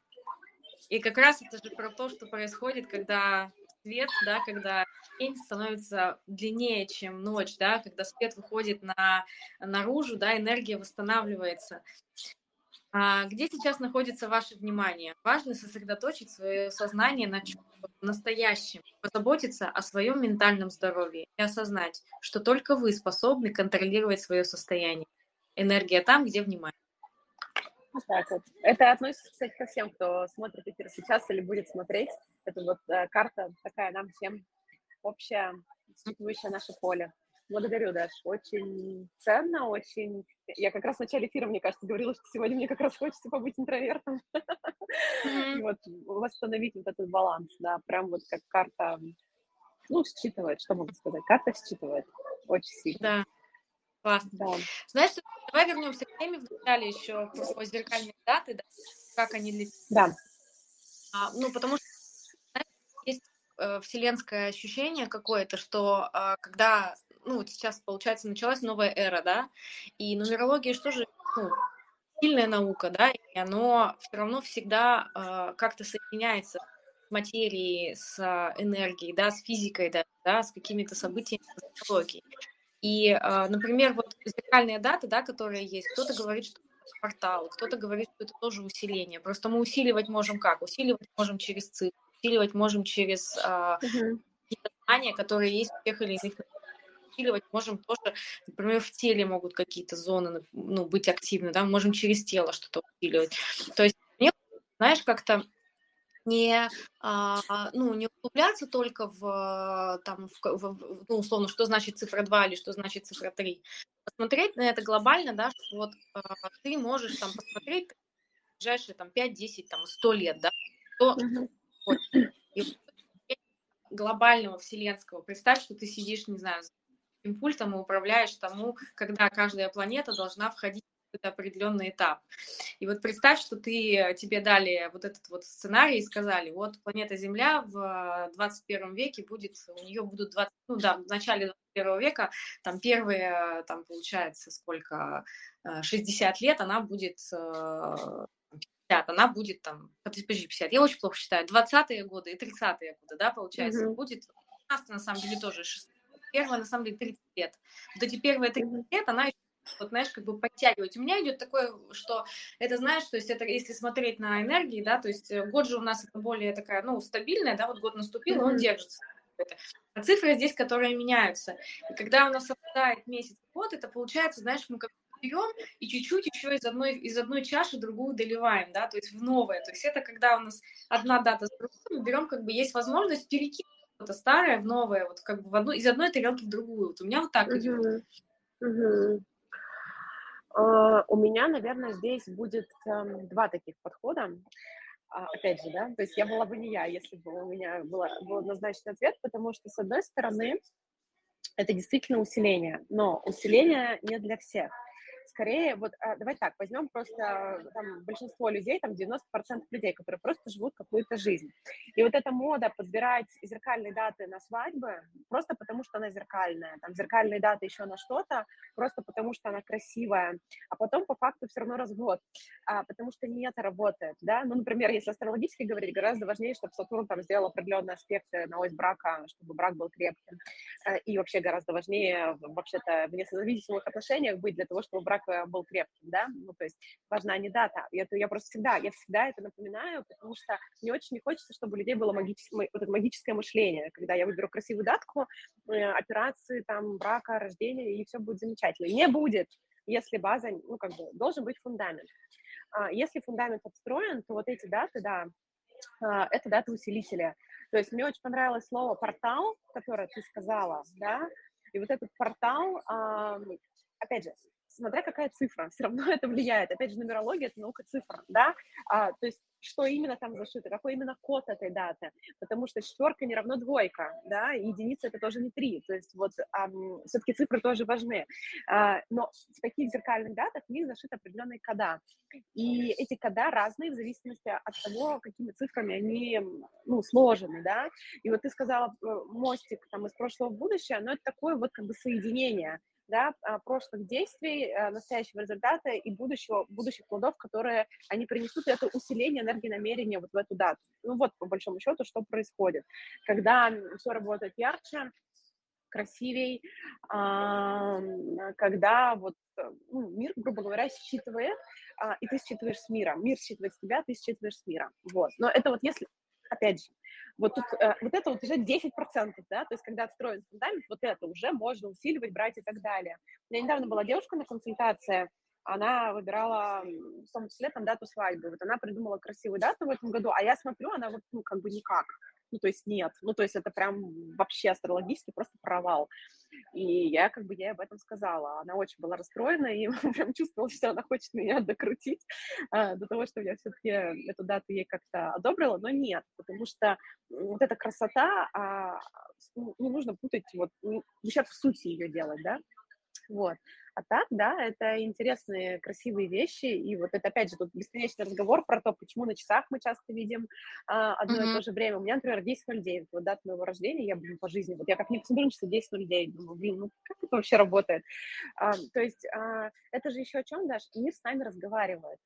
И как раз это же про то, что происходит, когда свет, да, когда день становится длиннее, чем ночь, да, когда свет выходит на, наружу, да, энергия восстанавливается. А где сейчас находится ваше внимание? Важно сосредоточить свое сознание на настоящем, позаботиться о своем ментальном здоровье и осознать, что только вы способны контролировать свое состояние энергия там, где внимание. Вот так вот. Это относится, кстати, ко всем, кто смотрит эфир сейчас или будет смотреть. Это вот э, карта такая нам всем общая, считывающая наше поле. Благодарю, Даш. Очень ценно, очень... Я как раз в начале эфира, мне кажется, говорила, что сегодня мне как раз хочется побыть интровертом. Mm-hmm. вот восстановить вот этот баланс, да, прям вот как карта ну, считывает, что могу сказать, карта считывает очень сильно. Да, классно. Да. Знаешь, давай вернемся к теме вначале еще про зеркальные даты, да, как они для Да. А, ну, потому что знаешь, есть э, вселенское ощущение какое-то, что э, когда, ну, вот сейчас, получается, началась новая эра, да, и нумерология что же, ну, сильная наука, да, и оно все равно всегда э, как-то соединяется с материей, с э, энергией, да, с физикой, да, да с какими-то событиями астрологии. И, э, например, вот зеркальные даты, да, которые есть, кто-то говорит, что это портал, кто-то говорит, что это тоже усиление. Просто мы усиливать можем как? Усиливать можем через цифры, усиливать можем через uh-huh. знания, которые есть у тех или иных усиливать можем тоже, например, в теле могут какие-то зоны ну, быть активны, да, мы можем через тело что-то усиливать. То есть, мне, знаешь, как-то не, а, ну, не углубляться только в, там, в, в, ну, условно, что значит цифра 2 или что значит цифра 3. Посмотреть на это глобально, да, что вот а, ты можешь там посмотреть в ближайшие там 5, 10, там 100 лет, да, что вот, и глобального вселенского. Представь, что ты сидишь, не знаю, этим пультом и управляешь тому, когда каждая планета должна входить какой-то определенный этап. И вот представь, что ты, тебе дали вот этот вот сценарий и сказали, вот планета Земля в 21 веке будет, у нее будут 20, ну да, в начале 21 века, там первые, там получается сколько, 60 э, лет, она будет 50, э, она будет там, подожди, 50, я очень плохо считаю, 20-е годы и 30-е годы, да, получается, mm-hmm. будет, у нас на самом деле тоже первая, на самом деле, 30 лет. Вот эти первые 30 лет она вот, знаешь, как бы подтягивать. У меня идет такое, что это, знаешь, то есть это, если смотреть на энергии, да, то есть э, год же у нас это более такая, ну, стабильная, да, вот год наступил, mm-hmm. он держится. А цифры здесь, которые меняются. И когда у нас совпадает месяц год, это получается, знаешь, мы как берем и чуть-чуть еще из одной, из одной чаши другую доливаем, да, то есть в новое. То есть это когда у нас одна дата с другой, мы берем, как бы есть возможность перекинуть что-то старое в новое, вот как бы в одну, из одной тарелки в другую. Вот у меня вот так uh-huh. идет. Uh-huh. Uh, у меня, наверное, здесь будет um, два таких подхода. Uh, опять же, да, то есть я была бы не я, если бы у меня было, был однозначный ответ, потому что, с одной стороны, это действительно усиление, но усиление не для всех скорее, вот а, давай так, возьмем просто там большинство людей, там 90% людей, которые просто живут какую-то жизнь. И вот эта мода подбирать зеркальные даты на свадьбы, просто потому что она зеркальная, там зеркальные даты еще на что-то, просто потому что она красивая, а потом по факту все равно развод, а, потому что не это работает, да, ну, например, если астрологически говорить, гораздо важнее, чтобы Сатурн там сделал определенные аспекты на ось брака, чтобы брак был крепким, э, и вообще гораздо важнее вообще-то в независимых отношениях быть для того, чтобы брак Э, был крепким, да, ну, то есть важна не дата. Это я просто всегда, я всегда это напоминаю, потому что мне очень не хочется, чтобы у людей было магическое, вот это магическое мышление, когда я выберу красивую датку, э, операции, там, брака, рождения, и все будет замечательно. Не будет, если база, ну, как бы, должен быть фундамент. А если фундамент отстроен, то вот эти даты, да, а, это даты усилителя. То есть мне очень понравилось слово «портал», которое ты сказала, да, и вот этот портал, опять же, смотря какая цифра, все равно это влияет. Опять же, нумерология – это наука цифр, да, а, то есть что именно там зашито, какой именно код этой даты, потому что четверка не равно двойка, да, и единица – это тоже не три, то есть вот а, все-таки цифры тоже важны, а, но в таких зеркальных датах в них зашиты определенные кода, и эти кода разные в зависимости от того, какими цифрами они, ну, сложены, да, и вот ты сказала э, мостик там из прошлого в будущее, но это такое вот как бы соединение, да, а, прошлых действий, э, настоящего результата и будущего, будущих плодов, которые они принесут, это усиление энергии намерения вот в эту дату. Ну вот, по большому счету, что происходит. Когда все работает ярче, красивей, когда вот э, ну, мир, грубо говоря, считывает, а, и ты считываешь с мира. Мир считывает с тебя, ты считываешь с мира. Вот. Но это вот если, опять же, вот тут, э, вот это вот уже 10%, да, то есть когда отстроен фундамент, вот это уже можно усиливать, брать и так далее. У меня недавно была девушка на консультации, она выбирала в том числе там дату свадьбы, вот она придумала красивую дату в этом году, а я смотрю, она вот, ну, как бы никак, ну, то есть нет, ну, то есть это прям вообще астрологически просто провал. И я как бы ей об этом сказала. Она очень была расстроена и прям чувствовала, что она хочет меня докрутить а, до того, что я все-таки эту дату ей как-то одобрила, но нет, потому что вот эта красота, а, не нужно путать, вот, сейчас в сути ее делать, да, вот. А так, да, это интересные, красивые вещи. И вот это, опять же, тут бесконечный разговор про то, почему на часах мы часто видим а, одно mm-hmm. и то же время. У меня, например, 10.09, вот дата моего рождения, я, блин, по жизни, вот я как не посмотрю на часы 10.09, думаю, блин, ну как это вообще работает? А, то есть а, это же еще о чем, Даш? Мир с нами разговаривает.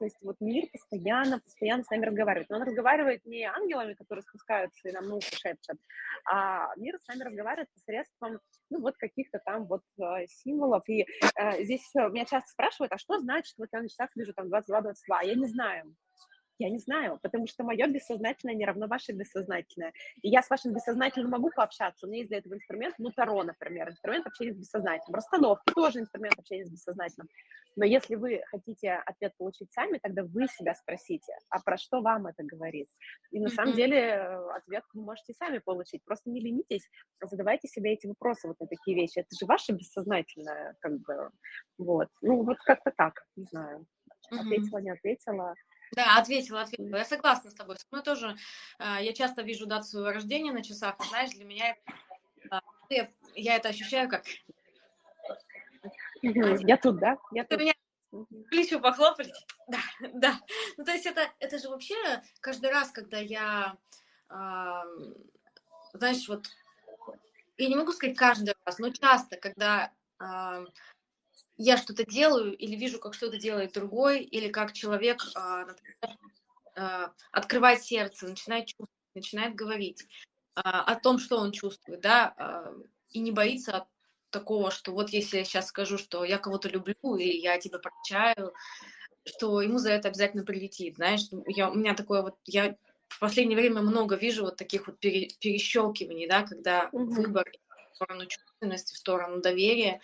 То есть вот мир постоянно, постоянно с нами разговаривает. Но он разговаривает не ангелами, которые спускаются и нам на ухо шепчут, а мир с нами разговаривает посредством, ну, вот каких-то там вот э, символов. И э, здесь меня часто спрашивают, а что значит, вот я на часах вижу там 22-22? Я не знаю. Я не знаю, потому что мое бессознательное не равно ваше бессознательное. И я с вашим бессознательным могу пообщаться. У меня есть для этого инструмент, ну, Таро, например, инструмент общения с бессознательным. Расстановки тоже инструмент общения с бессознательным. Но если вы хотите ответ получить сами, тогда вы себя спросите, а про что вам это говорит? И на самом деле э, ответ вы можете сами получить. Просто не ленитесь, задавайте себе эти вопросы, вот на такие вещи. Это же ваше бессознательное, как бы, вот. Ну, вот как-то так, не знаю. Ответила, не ответила. Да, ответила, ответила. Я согласна с тобой. Мы тоже, а, я часто вижу дату своего рождения на часах. Знаешь, для меня а, я это ощущаю как... Я тут, да? Я тут. Меня плечо похлопали. Да, да. Ну, то есть это, это же вообще каждый раз, когда я, э, знаешь, вот, я не могу сказать каждый раз, но часто, когда я что-то делаю или вижу, как что-то делает другой, или как человек, а, например, а, открывает сердце, начинает чувствовать, начинает говорить а, о том, что он чувствует, да, и не боится такого, что вот если я сейчас скажу, что я кого-то люблю, и я тебя прощаю, что ему за это обязательно прилетит, знаешь, я, у меня такое вот, я в последнее время много вижу вот таких вот пере, перещелкиваний, да, когда mm-hmm. выбор в сторону чувственности, в сторону доверия,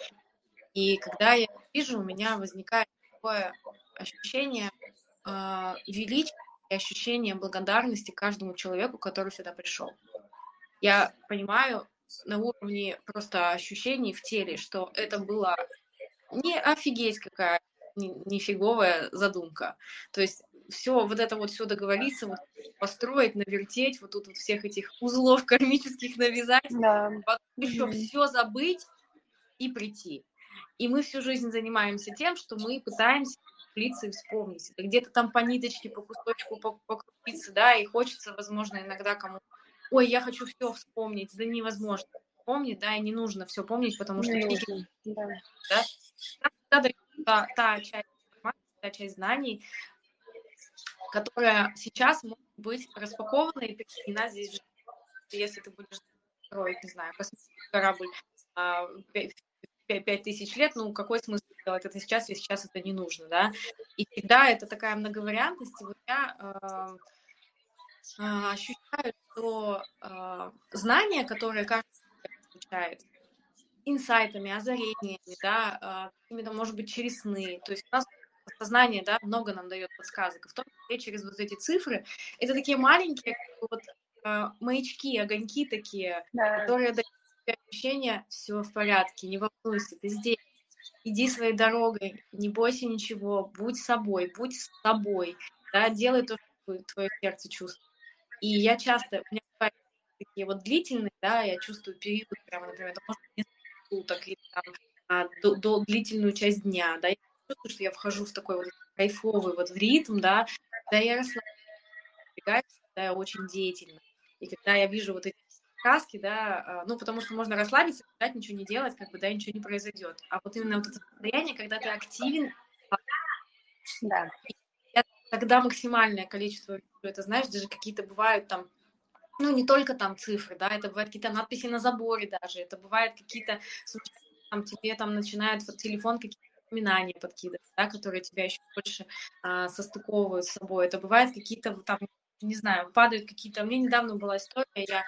и когда я вижу, у меня возникает такое ощущение э, величия и ощущение благодарности каждому человеку, который сюда пришел. Я понимаю на уровне просто ощущений в теле, что это была не офигеть какая нифиговая задумка. То есть все, вот это вот все договориться, вот построить, навертеть, вот тут вот всех этих узлов кармических навязать, да. потом еще mm-hmm. все забыть и прийти. И мы всю жизнь занимаемся тем, что мы пытаемся влиться и вспомнить. Это где-то там по ниточке, по кусочку покрутиться, да, и хочется, возможно, иногда кому ой, я хочу все вспомнить, да невозможно вспомнить, да, и не нужно все помнить, потому что нужно, да. Да, та, та часть информации, та часть знаний, которая сейчас может быть распакована и перенесена здесь в. Если ты будешь строить, не знаю, космический корабль а, пять тысяч лет, ну, какой смысл делать это сейчас, если сейчас это не нужно, да? И всегда это такая многовариантность, и вот я э, э, ощущаю, что э, знания, которые каждый получает, инсайтами, озарениями, да, именно, может быть, через сны, то есть у нас сознание, да, много нам дает подсказок, в том числе через вот эти цифры, это такие маленькие вот э, маячки, огоньки такие, да. которые дают ощущение, все в порядке, не волнуйся, ты здесь, иди своей дорогой, не бойся ничего, будь собой, будь с собой, да, делай то, что твое сердце чувствует. И я часто, у меня бывают такие вот длительные, да, я чувствую период, прямо, например, это может быть несколько суток или там, а, до, до длительную часть дня, да, я чувствую, что я вхожу в такой вот кайфовый вот ритм, да, да, я расслабляюсь, да, я очень деятельна. И когда я вижу вот эти сказки, да, а, ну, потому что можно расслабиться, ждать, ничего не делать, как бы, да, ничего не произойдет. А вот именно вот это состояние, когда ты активен, да. тогда максимальное количество, это, знаешь, даже какие-то бывают там, ну, не только там цифры, да, это бывают какие-то надписи на заборе даже, это бывают какие-то, там, тебе там начинают вот телефон какие-то напоминания подкидывать, да, которые тебя еще больше а, состыковывают с собой. Это бывает какие-то там, не знаю, падают какие-то... У меня недавно была история, я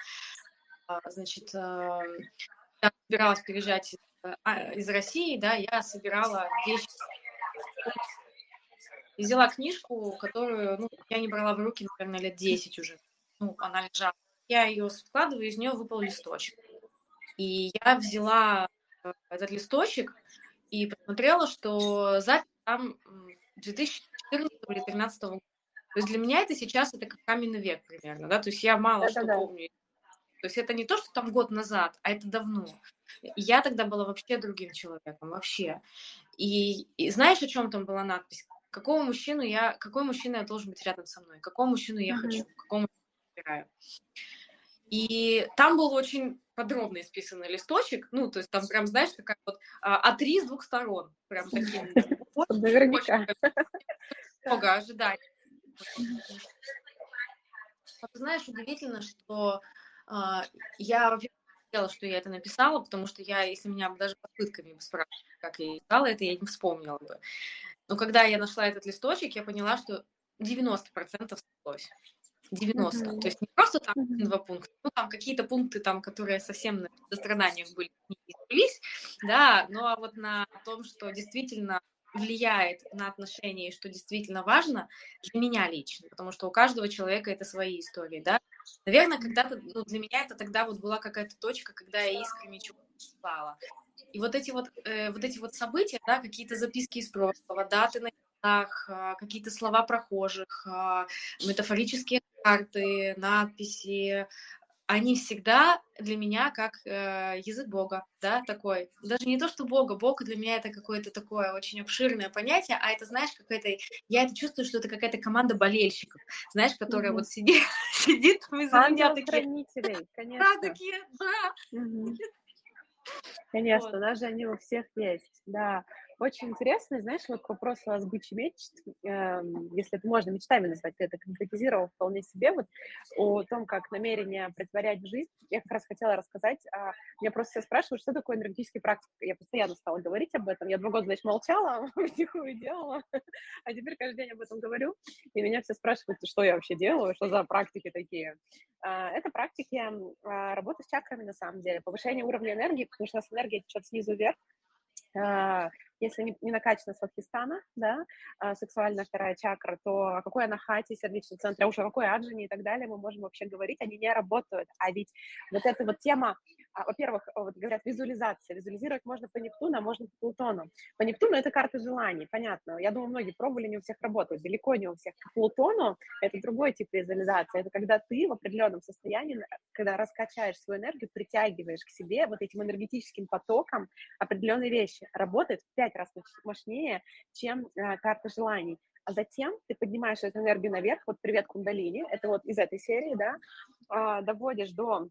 значит, я собиралась переезжать а, из России, да, я собирала вещи и взяла книжку, которую, ну, я не брала в руки, наверное, лет 10 уже. Ну, она лежала. я ее складываю, из нее выпал листочек. И я взяла э, этот листочек и посмотрела, что запись там 2014 или 2013 года. То есть для меня это сейчас это как каменный век примерно, да, то есть я мало да, что да, помню. То есть это не то, что там год назад, а это давно. Я тогда была вообще другим человеком, вообще. И, и знаешь, о чем там была надпись? Какого мужчину я, какой мужчина я должен быть рядом со мной? Какого мужчину я mm-hmm. хочу? Какого мужчину я выбираю? И там был очень подробно исписанный листочек, ну, то есть там прям, знаешь, такая вот а, А3 с двух сторон, прям таким. Наверняка. Много ожиданий. Знаешь, удивительно, что я, во-первых, хотела, что я это написала, потому что я, если меня даже попытками бы спрашивали, как я писала это, я не вспомнила бы. Но когда я нашла этот листочек, я поняла, что 90% сошлось. 90. Mm-hmm. То есть не просто там mm-hmm. два пункта, ну там какие-то пункты, там, которые совсем на страданиях были, не избылись, да, но а вот на том, что действительно влияет на отношения и что действительно важно для меня лично, потому что у каждого человека это свои истории, да. Наверное, когда-то, ну, для меня это тогда вот была какая-то точка, когда я искренне чувствовала. И вот эти вот, э, вот эти вот события, да, какие-то записки из прошлого, даты на местах, а, какие-то слова прохожих, а, метафорические карты, надписи, они всегда для меня как э, язык Бога, да, такой. Даже не то, что Бога, Бог для меня это какое-то такое очень обширное понятие, а это, знаешь, какая-то, я это чувствую, что это какая-то команда болельщиков, знаешь, которая mm-hmm. вот сидит, сидит, мы за меня такие. конечно. Да, такие, да. Конечно, вот. даже они у всех есть, да. Очень интересно, знаешь, вот к вопросу о сбыче мечт, э, если это можно мечтами назвать, ты это конкретизировал вполне себе, вот о том, как намерение притворять в жизнь. Я как раз хотела рассказать, а, меня просто все спрашивают, что такое энергетический практик. Я постоянно стала говорить об этом. Я два года, значит, молчала, втихую делала, а теперь каждый день об этом говорю, и меня все спрашивают, что я вообще делаю, что за практики такие. А, это практики а, работы с чакрами, на самом деле, повышение уровня энергии, потому что у нас энергия течет снизу вверх, а, если не, не накачана с Ватхистана, да, а, сексуальная вторая чакра, то о какой анахате, сердечном центре, а уж о какой аджине и так далее мы можем вообще говорить, они не работают. А ведь вот эта вот тема а, во-первых, вот говорят, визуализация. Визуализировать можно по Нептуну, а можно по Плутону. По Нептуну это карта желаний, понятно. Я думаю, многие пробовали, не у всех работают. Далеко не у всех. По Плутону это другой тип визуализации. Это когда ты в определенном состоянии, когда раскачаешь свою энергию, притягиваешь к себе вот этим энергетическим потоком определенные вещи. Работает пять раз мощнее, чем э, карта желаний. А затем ты поднимаешь эту энергию наверх, вот привет кундалини, это вот из этой серии, да, а, доводишь до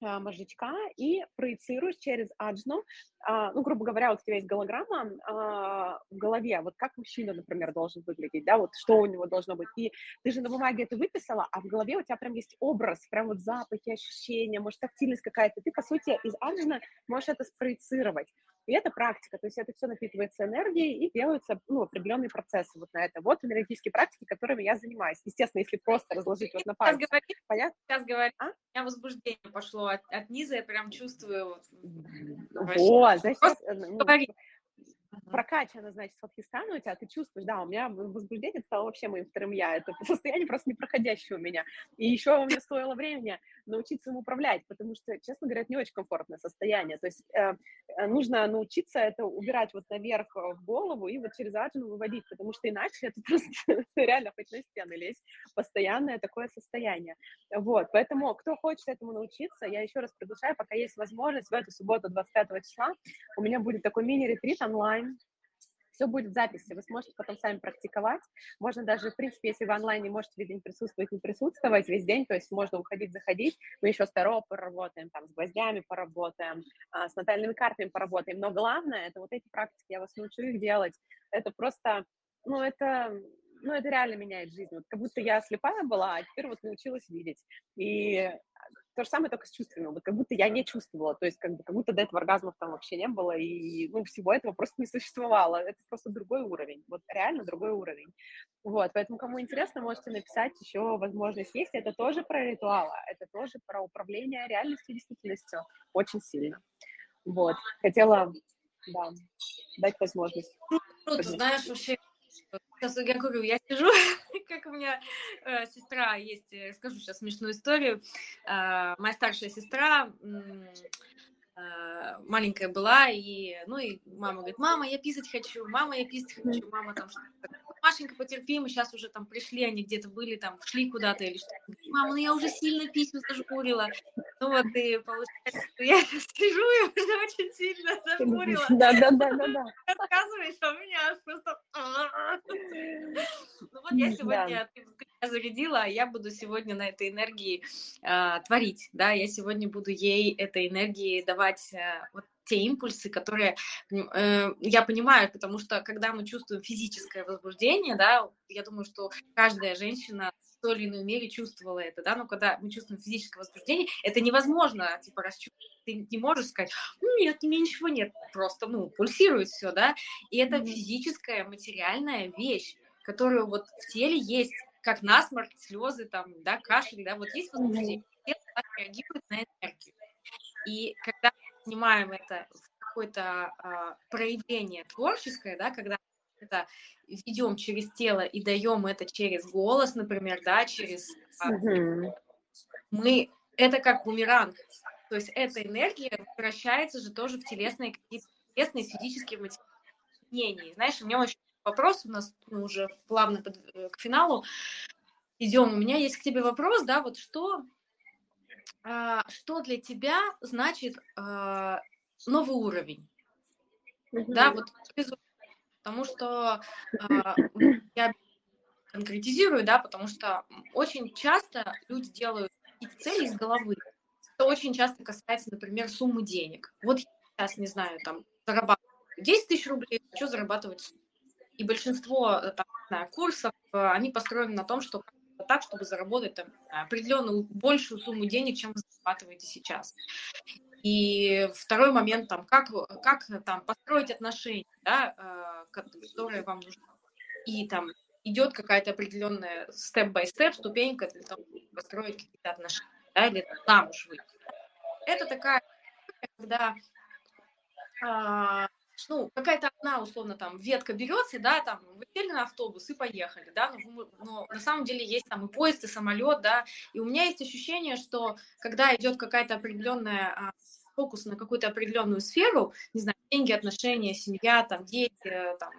а, мозжечка и проецируешь через аджну, а, ну, грубо говоря, вот у тебя есть голограмма а, в голове, вот как мужчина, например, должен выглядеть, да, вот что у него должно быть, и ты же на бумаге это выписала, а в голове у тебя прям есть образ, прям вот запахи, ощущения, может, тактильность какая-то, ты, по сути, из аджна можешь это спроецировать. И это практика, то есть это все напитывается энергией и делаются ну, определенные процессы вот на это. Вот энергетические практики, которыми я занимаюсь. Естественно, если просто разложить вот на пальцы. Сейчас говорит, Понятно? Сейчас говорит, а? у меня возбуждение пошло от, от низа, я прям чувствую. Вот, вот значит, э, ну, прокачано, значит, с Фатхистана у тебя, ты чувствуешь, да, у меня возбуждение стало вообще моим вторым я, это состояние просто непроходящее у меня. И еще мне стоило времени научиться им управлять, потому что, честно говоря, это не очень комфортное состояние. То есть э, э нужно научиться это убирать вот наверх э, в голову и вот через аджину выводить, потому что иначе это просто реально хоть на стены лезть, постоянное такое состояние. Вот, поэтому кто хочет этому научиться, я еще раз приглашаю, пока есть возможность, в эту субботу 25 числа у меня будет такой мини-ретрит онлайн, все будет в записи, вы сможете потом сами практиковать. Можно даже, в принципе, если вы онлайн не можете весь день присутствовать, не присутствовать весь день, то есть можно уходить, заходить. Мы еще с Таро поработаем, там, с гвоздями поработаем, а, с натальными картами поработаем. Но главное, это вот эти практики, я вас научу их делать. Это просто, ну, это ну, это реально меняет жизнь. Вот как будто я слепая была, а теперь вот научилась видеть. И то же самое только с чувствами, вот как будто я не чувствовала, то есть как, бы, как будто до этого оргазмов там вообще не было, и ну, всего этого просто не существовало. Это просто другой уровень, вот реально другой уровень. Вот, поэтому кому интересно, можете написать, еще возможность есть. Это тоже про ритуалы, это тоже про управление реальностью и действительностью очень сильно. Вот, хотела, да, дать возможность. Круто, знаешь, вообще Сейчас я говорю, я сижу, как у меня э, сестра есть, э, скажу сейчас смешную историю. Э, моя старшая сестра э, маленькая была, и, ну, и мама говорит, мама, я писать хочу, мама, я писать хочу, мама там что-то Машенька, потерпи, мы сейчас уже там пришли, они где-то были, там, шли куда-то или что. Мама, ну я уже сильно письма зажмурила. Ну вот, и получается, что я сижу и уже очень сильно зажмурила. Да, да, да, да, да. Рассказываешь, а у меня аж просто... Ну вот я сегодня я зарядила, а я буду сегодня на этой энергии э, творить, да, я сегодня буду ей этой энергии давать э, вот те импульсы, которые э, я понимаю, потому что когда мы чувствуем физическое возбуждение, да, я думаю, что каждая женщина в той или иной мере чувствовала это, да, но когда мы чувствуем физическое возбуждение, это невозможно, типа, расчувствовать, ты не можешь сказать, ну, нет, у меня ничего нет, просто, ну, пульсирует все, да, и это физическая, материальная вещь, которая вот в теле есть, как насморк, слезы, там, да, кашель, да, вот есть возбуждение, тело реагирует на энергию. И когда снимаем это в какое-то а, проявление творческое, да, когда это ведем через тело и даем это через голос, например, да, через mm-hmm. мы это как бумеранг, то есть эта энергия возвращается же тоже в телесные телесные физические материалы. Знаешь, у меня очень вопрос, у нас мы уже плавно под, э, к финалу идем. У меня есть к тебе вопрос, да, вот что а, что для тебя значит а, новый уровень? Да, вот потому что а, я конкретизирую, да, потому что очень часто люди делают цели из головы. Это очень часто касается, например, суммы денег. Вот я сейчас, не знаю, там, зарабатываю 10 тысяч рублей, хочу зарабатывать И большинство там, знаю, курсов, они построены на том, что так, чтобы заработать там, определенную большую сумму денег, чем вы зарабатываете сейчас. И второй момент, там, как, как там, построить отношения, да, э, которые вам нужны. И там идет какая-то определенная степ-бай-степ, ступенька для того, чтобы построить какие-то отношения, да, или замуж выйти. Это такая, когда а, ну, какая-то одна, условно, там, ветка берется, да, там, вы сели на автобус и поехали, да, но, но на самом деле есть там и поезд, и самолет, да, и у меня есть ощущение, что когда идет какая-то определенная а, фокус на какую-то определенную сферу, не знаю, деньги, отношения, семья, там, дети, там,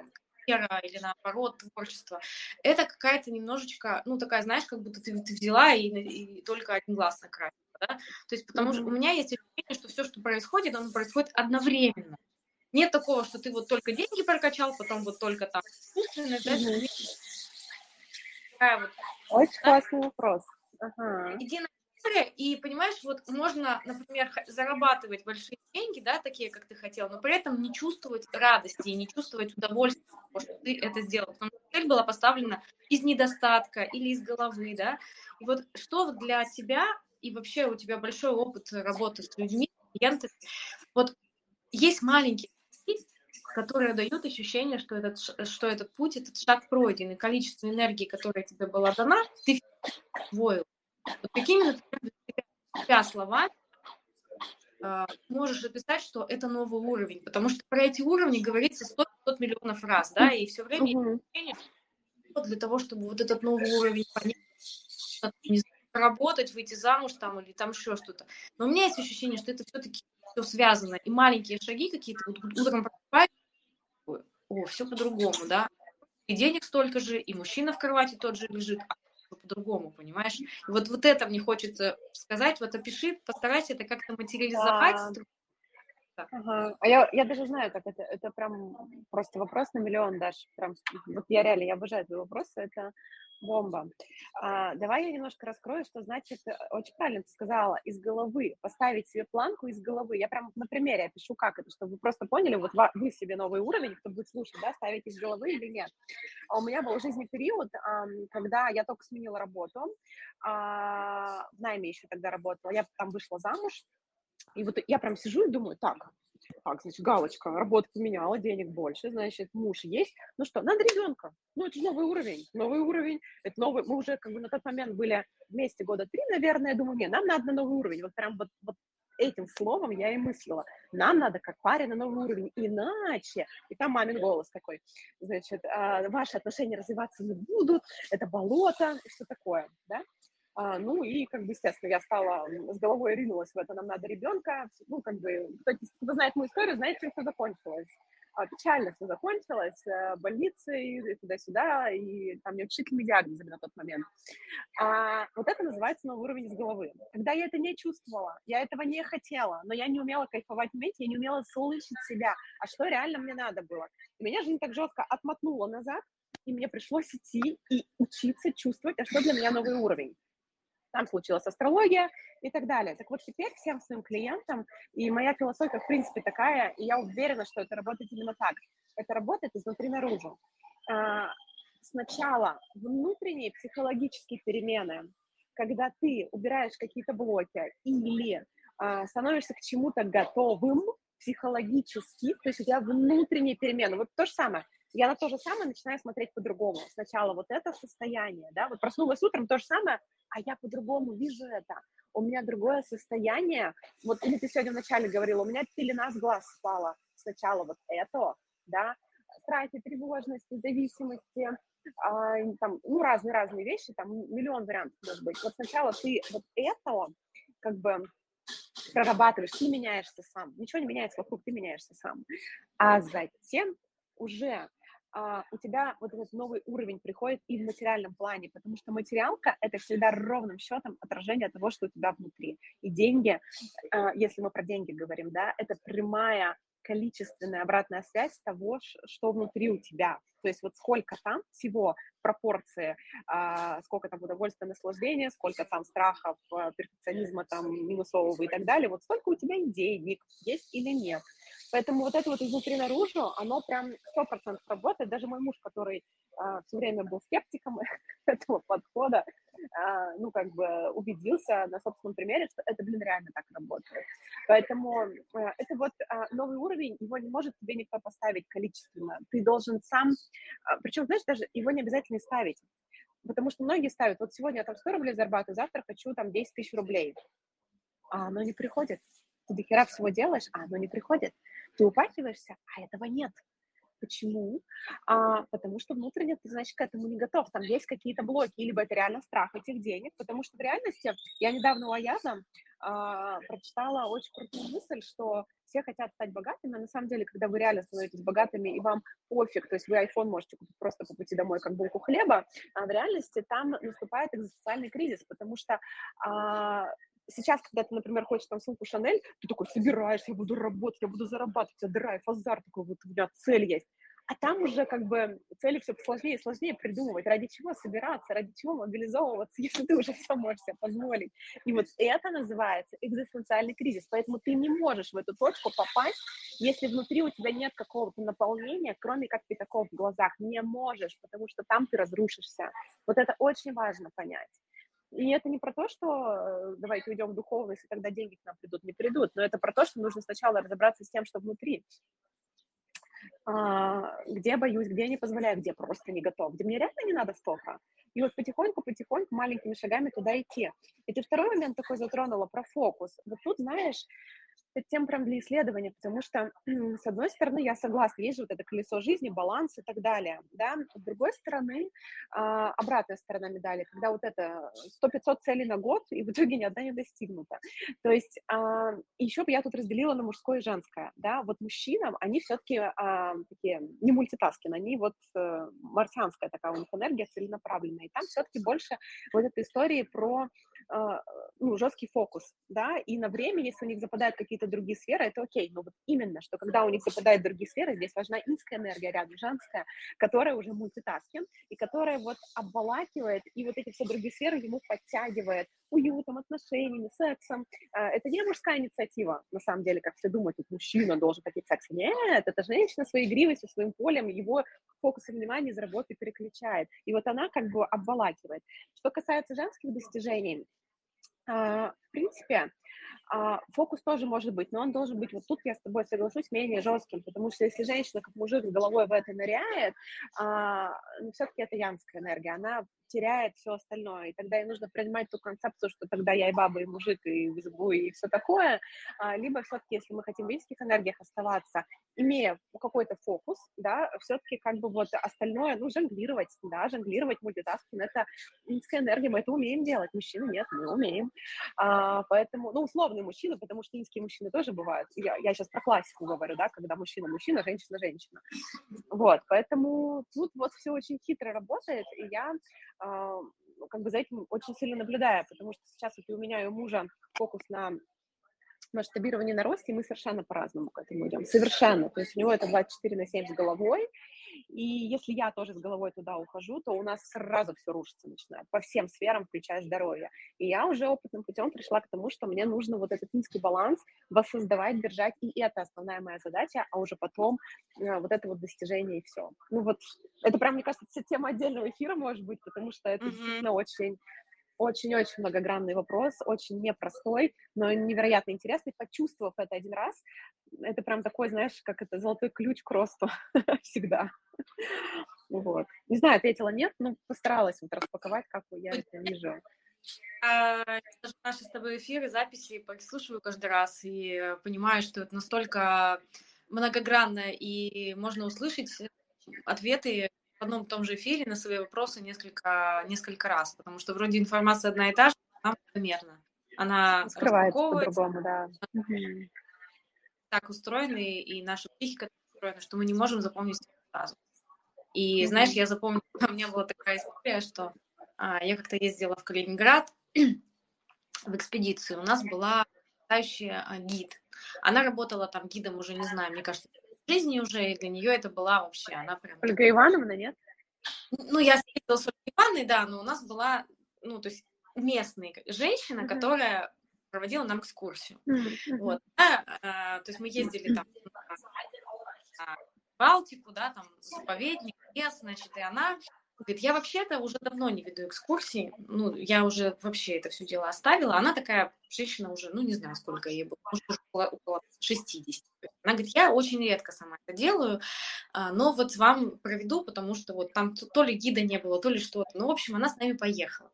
карьера или наоборот творчество, это какая-то немножечко, ну, такая, знаешь, как будто ты, ты взяла и, и только один глаз накрасила, да, то есть потому mm-hmm. что у меня есть ощущение, что все, что происходит, оно происходит одновременно, нет такого, что ты вот только деньги прокачал, потом вот только там искусственность, да, mm-hmm. вот, Очень да? классный вопрос. Ага. Единая история, и понимаешь, вот можно, например, зарабатывать большие деньги, да, такие, как ты хотел, но при этом не чувствовать радости и не чувствовать удовольствия, что ты это сделал. Потому что цель была поставлена из недостатка или из головы, да. И вот что для тебя, и вообще у тебя большой опыт работы с людьми, клиентами, вот есть маленькие которые дают ощущение, что этот, что этот путь, этот шаг пройден, и количество энергии, которая тебе была дана, ты освоил. Вот какими, например, тебя словами э, можешь описать, что это новый уровень, потому что про эти уровни говорится 100-500 миллионов раз, да, и все время uh-huh. для того, чтобы вот этот новый уровень понять, не знаю, работать, выйти замуж там или там еще что-то. Но у меня есть ощущение, что это все-таки все связано, и маленькие шаги какие-то, вот утром просыпаюсь, о, все по-другому, да, и денег столько же, и мужчина в кровати тот же лежит, а по-другому, понимаешь? И вот, вот это мне хочется сказать, вот опиши, постарайся это как-то материализовать. Да. Ага. А я, я даже знаю, как это, это прям просто вопрос на миллион, даже прям, вот я реально, я обожаю твои вопросы, это Бомба. А, давай я немножко раскрою, что значит, э, очень правильно ты сказала, из головы, поставить себе планку из головы. Я прям на примере опишу, как это, чтобы вы просто поняли, вот вы себе новый уровень, кто будет слушать, да, ставить из головы или нет. А у меня был в жизни период, когда я только сменила работу, а, в найме еще тогда работала, я там вышла замуж, и вот я прям сижу и думаю, так, так, значит, галочка, работа поменяла, денег больше, значит, муж есть. Ну что, надо ребенка. Ну, это же новый уровень, новый уровень. Это новый, мы уже как бы на тот момент были вместе года три, наверное, я думаю, нет, нам надо на новый уровень. Вот прям вот, вот этим словом я и мыслила. Нам надо как паре на новый уровень, иначе. И там мамин голос такой, значит, а, ваши отношения развиваться не будут, это болото, что такое, да? А, ну и, как бы, естественно, я стала с головой ринулась в это, нам надо ребенка, ну, как бы, кто, кто знает мою историю, знает, чем все закончилось. А, печально все закончилось, э, больницей, туда-сюда, и там неутешительными диагнозами на тот момент. А, вот это называется новый уровень из головы. Когда я это не чувствовала, я этого не хотела, но я не умела кайфовать в моменте, я не умела слышать себя, а что реально мне надо было. И меня жизнь так жестко отмотнула назад, и мне пришлось идти и учиться чувствовать, а что для меня новый уровень там случилась астрология и так далее. Так вот теперь всем своим клиентам, и моя философия в принципе такая, и я уверена, что это работает именно так. Это работает изнутри наружу. А, сначала внутренние психологические перемены, когда ты убираешь какие-то блоки или а, становишься к чему-то готовым психологически, то есть у тебя внутренние перемены. Вот то же самое – я на то же самое начинаю смотреть по-другому. Сначала вот это состояние, да, вот проснулась утром, то же самое, а я по-другому вижу это. У меня другое состояние. Вот или ты сегодня вначале говорила, у меня пелена с глаз спала. Сначала вот это, да, страхи, тревожности, зависимости, а, там, ну, разные-разные вещи, там миллион вариантов может быть. Вот сначала ты вот это как бы прорабатываешь, ты меняешься сам. Ничего не меняется вокруг, ты меняешься сам. А затем уже а, у тебя вот этот новый уровень приходит и в материальном плане, потому что материалка – это всегда ровным счетом отражение того, что у тебя внутри. И деньги, а, если мы про деньги говорим, да, это прямая количественная обратная связь того, что внутри у тебя. То есть вот сколько там всего пропорции, а, сколько там удовольствия, наслаждения, сколько там страхов, перфекционизма там минусового и так далее, вот столько у тебя и денег есть или нет. Поэтому вот это вот изнутри наружу, оно прям сто процентов работает. Даже мой муж, который а, все время был скептиком этого подхода, а, ну, как бы убедился на собственном примере, что это, блин, реально так работает. Поэтому а, это вот а, новый уровень, его не может тебе никто поставить количественно. Ты должен сам, а, причем, знаешь, даже его не обязательно ставить. Потому что многие ставят, вот сегодня я там 100 рублей зарабатываю, завтра хочу там 10 тысяч рублей. А оно не приходит. Ты до хера всего делаешь, а оно не приходит. Ты упахиваешься, а этого нет. Почему? А, потому что внутренне ты, значит, к этому не готов. Там есть какие-то блоки, либо это реально страх этих денег, потому что в реальности, я недавно у Аяза а, прочитала очень крутую мысль, что все хотят стать богатыми, а на самом деле, когда вы реально становитесь богатыми, и вам пофиг, то есть вы iPhone можете купить просто по пути домой, как булку хлеба, а в реальности там наступает экзистенциальный кризис, потому что а, сейчас, когда ты, например, хочешь там сумку Шанель, ты такой собираешься, я буду работать, я буду зарабатывать, у тебя драйв, азарт такой, вот у меня цель есть. А там уже как бы цели все сложнее и сложнее придумывать, ради чего собираться, ради чего мобилизовываться, если ты уже все можешь себе позволить. И вот это называется экзистенциальный кризис. Поэтому ты не можешь в эту точку попасть, если внутри у тебя нет какого-то наполнения, кроме как пятаков в глазах. Не можешь, потому что там ты разрушишься. Вот это очень важно понять. И это не про то, что э, давайте уйдем в духовность, и тогда деньги к нам придут, не придут, но это про то, что нужно сначала разобраться с тем, что внутри. А, где боюсь, где не позволяю, где просто не готов, где мне реально не надо столько. И вот потихоньку-потихоньку маленькими шагами туда идти. И ты второй момент такой затронула про фокус. Вот тут, знаешь, тем прям для исследования, потому что, с одной стороны, я согласна, есть же вот это колесо жизни, баланс и так далее, да, с другой стороны, а, обратная сторона медали, когда вот это 100-500 целей на год, и в итоге ни одна не достигнута. То есть а, еще бы я тут разделила на мужское и женское, да, вот мужчинам, они все-таки а, такие не мультитаскины, они вот э, марсианская такая у них энергия целенаправленная, и там все-таки больше вот этой истории про ну, жесткий фокус, да, и на время, если у них западают какие-то другие сферы, это окей, но вот именно, что когда у них западают другие сферы, здесь важна инская энергия рядом, женская, которая уже мультитаскин, и которая вот обволакивает, и вот эти все другие сферы ему подтягивает уютом, отношениями, сексом. А, это не мужская инициатива, на самом деле, как все думают, мужчина должен хотеть секса. Нет, это женщина своей игривостью, своим полем, его фокус внимания из работы переключает. И вот она как бы обволакивает. Что касается женских достижений, а, в принципе, а, фокус тоже может быть, но он должен быть, вот тут я с тобой соглашусь, менее жестким, потому что если женщина как мужик с головой в это ныряет, а, ну, все-таки это янская энергия, она теряет все остальное. И тогда ей нужно принимать ту концепцию, что тогда я и баба, и мужик, и в и все такое. А, либо все-таки, если мы хотим в инских энергиях оставаться, имея какой-то фокус, да, все-таки как бы вот остальное, ну, жонглировать, да, жонглировать, мультитаскинг, это инская энергия, мы это умеем делать, мужчины нет, мы умеем. А, поэтому, ну, условные мужчины, потому что инские мужчины тоже бывают. Я, я сейчас про классику говорю, да, когда мужчина-мужчина, женщина-женщина. Вот, поэтому тут вот все очень хитро работает, и я как бы за этим очень сильно наблюдаю, потому что сейчас вот и у меня и у мужа фокус на масштабирование на росте, мы совершенно по-разному к этому идем. Совершенно. То есть у него это 24 на 7 с головой, и если я тоже с головой туда ухожу, то у нас сразу все рушится начинает, по всем сферам, включая здоровье. И я уже опытным путем пришла к тому, что мне нужно вот этот инский баланс воссоздавать, держать, и это основная моя задача, а уже потом э, вот это вот достижение и все. Ну вот, это прям, мне кажется, тема отдельного эфира может быть, потому что это mm-hmm. действительно очень очень-очень многогранный вопрос, очень непростой, но невероятно интересный. Почувствовав это один раз, это прям такой, знаешь, как это золотой ключ к росту всегда. Вот. Не знаю, ответила нет, но постаралась вот распаковать, как я это вижу. Наши с тобой эфиры, записи прослушиваю каждый раз и понимаю, что это настолько многогранно, и можно услышать ответы одном и том же эфире на свои вопросы несколько, несколько раз, потому что вроде информация одна и та же, она примерно. Она скрывается по-другому, да. Так устроены, и наша психика так устроена, что мы не можем запомнить сразу. И знаешь, я запомнила, у меня была такая история, что а, я как-то ездила в Калининград в экспедицию. У нас была настоящая а, гид. Она работала там гидом уже, не знаю, мне кажется, жизни уже, и для нее это была вообще, она прям... Ольга Ивановна, нет? Ну, я встретилась с Ольгой Ивановной, да, но у нас была, ну, то есть местная женщина, mm-hmm. которая проводила нам экскурсию. Mm-hmm. Вот, да, а, то есть мы ездили там на, Балтику, да, там заповедник, лес, значит, и она Говорит, я вообще-то уже давно не веду экскурсии, ну, я уже вообще это все дело оставила. Она такая женщина уже, ну, не знаю, сколько ей было, может, уже около, около 60. Она говорит, я очень редко сама это делаю, а, но вот вам проведу, потому что вот там то ли гида не было, то ли что-то. Ну, в общем, она с нами поехала.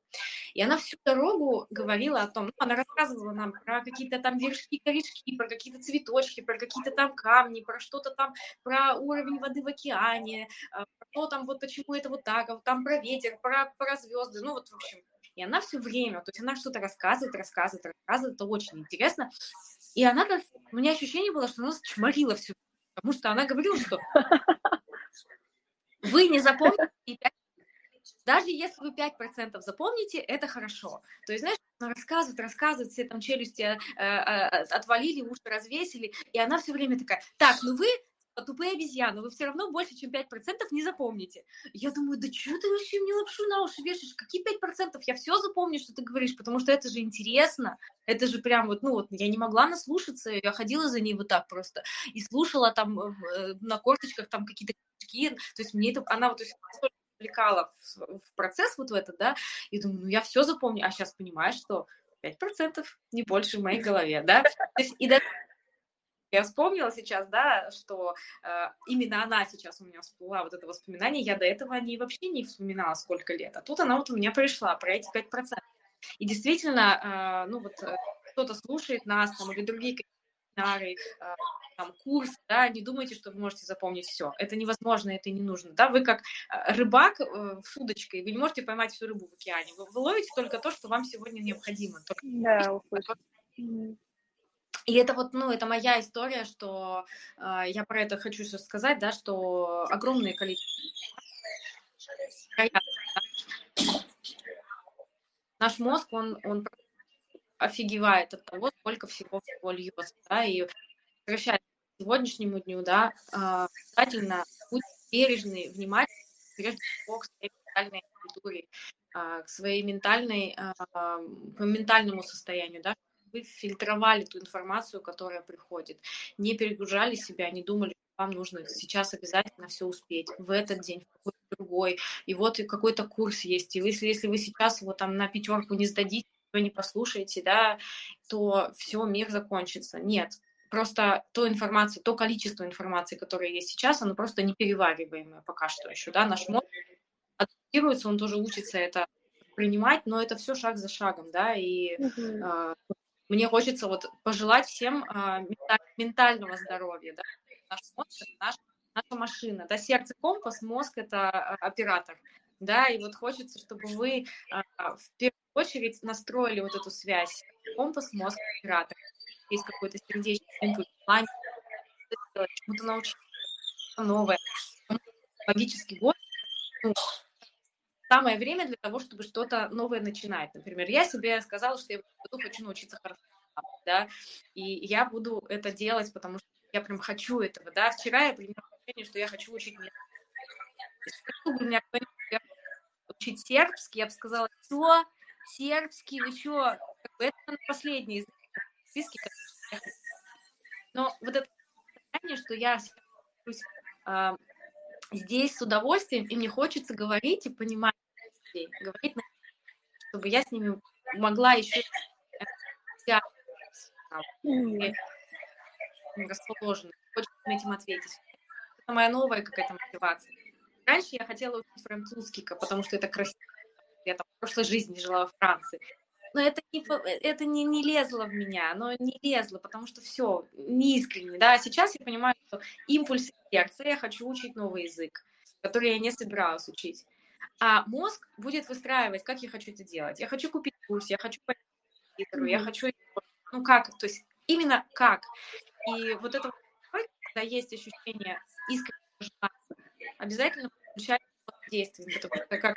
И она всю дорогу говорила о том, ну, она рассказывала нам про какие-то там вершки, корешки, про какие-то цветочки, про какие-то там камни, про что-то там, про уровень воды в океане, а, про то там вот почему это вот так, а там про ветер, про, про звезды, ну вот в общем. И она все время, то есть она что-то рассказывает, рассказывает, рассказывает, это очень интересно. И она, у меня ощущение было, что она чморила все, потому что она говорила, что вы не запомните даже если вы 5% запомните, это хорошо. То есть, знаешь, она рассказывает, рассказывает, все там челюсти э, э, отвалили, уши развесили, и она все время такая, так, ну вы тупые обезьяны, вы все равно больше, чем 5% не запомните. Я думаю, да что ты вообще мне лапшу на уши вешаешь? Какие 5%? Я все запомню, что ты говоришь, потому что это же интересно. Это же прям вот, ну вот, я не могла наслушаться, я ходила за ней вот так просто и слушала там э, на корточках там какие-то книжки. То есть мне это, она вот, то есть, вовлекала в, в процесс вот в этот, да, и думаю, ну я все запомню, а сейчас понимаю, что 5% не больше в моей голове, да, то есть и даже я вспомнила сейчас, да, что э, именно она сейчас у меня всплыла, вот это воспоминание, я до этого не вообще не вспоминала, сколько лет, а тут она вот у меня пришла про эти 5%. И действительно, э, ну вот э, кто-то слушает нас, там, или другие семинары, э, там, курс, да, не думайте, что вы можете запомнить все. Это невозможно, это не нужно, да, вы как э, рыбак с удочкой, вы не можете поймать всю рыбу в океане, вы, вы ловите только то, что вам сегодня необходимо. Только... Да, и это вот, ну, это моя история, что э, я про это хочу сейчас сказать, да, что огромное количество наш мозг, он, он офигевает от того, сколько всего всего льется, да, и возвращаясь к сегодняшнему дню, да, а, обязательно будь бережный, внимательный, прежде всего, к своей ментальной культуре, а, к своей ментальной, по ментальному состоянию, да, вы фильтровали ту информацию, которая приходит, не перегружали себя, не думали, что вам нужно сейчас обязательно все успеть в этот день, в какой-то другой, и вот какой-то курс есть, и если, если вы сейчас его там на пятерку не сдадите, вы не послушаете, да, то все, мир закончится. Нет, просто то информация, то количество информации, которое есть сейчас, оно просто неперевариваемое пока что еще, да, наш мозг адаптируется, он тоже учится это принимать, но это все шаг за шагом, да, и э, мне хочется вот пожелать всем э, ментального здоровья, да, наш мозг наш, наша машина, да, сердце компас, мозг это оператор, да, и вот хочется, чтобы вы э, в первую очередь настроили вот эту связь компас, мозг, оператор, есть какой-то сердечный желание чему-то научиться, новое, логический год, самое время для того, чтобы что-то новое начинать. Например, я себе сказала, что я хочу научиться хорошо, да, и я буду это делать, потому что я прям хочу этого, да. Вчера я приняла решение, что я хочу учить Если бы меня кто-нибудь учить сербский, я бы сказала, что сербский, вы что? Это последний из списки. Но вот это состояние, что я э, здесь с удовольствием, и мне хочется говорить и понимать людей, говорить, чтобы я с ними могла еще расположена, хочется этим ответить. Это моя новая какая-то мотивация. Раньше я хотела учить французский, потому что это красиво. Я там в прошлой жизни жила во Франции. Но это не, это не, не лезло в меня, оно не лезло, потому что все, неискренне, да. Сейчас я понимаю, что импульс сердца, я хочу учить новый язык, который я не собиралась учить. А мозг будет выстраивать, как я хочу это делать. Я хочу купить курс, я хочу пойти mm-hmm. я хочу, ну как, то есть именно как. И вот это, когда есть ощущение искреннего обязательно включать действие, потому что как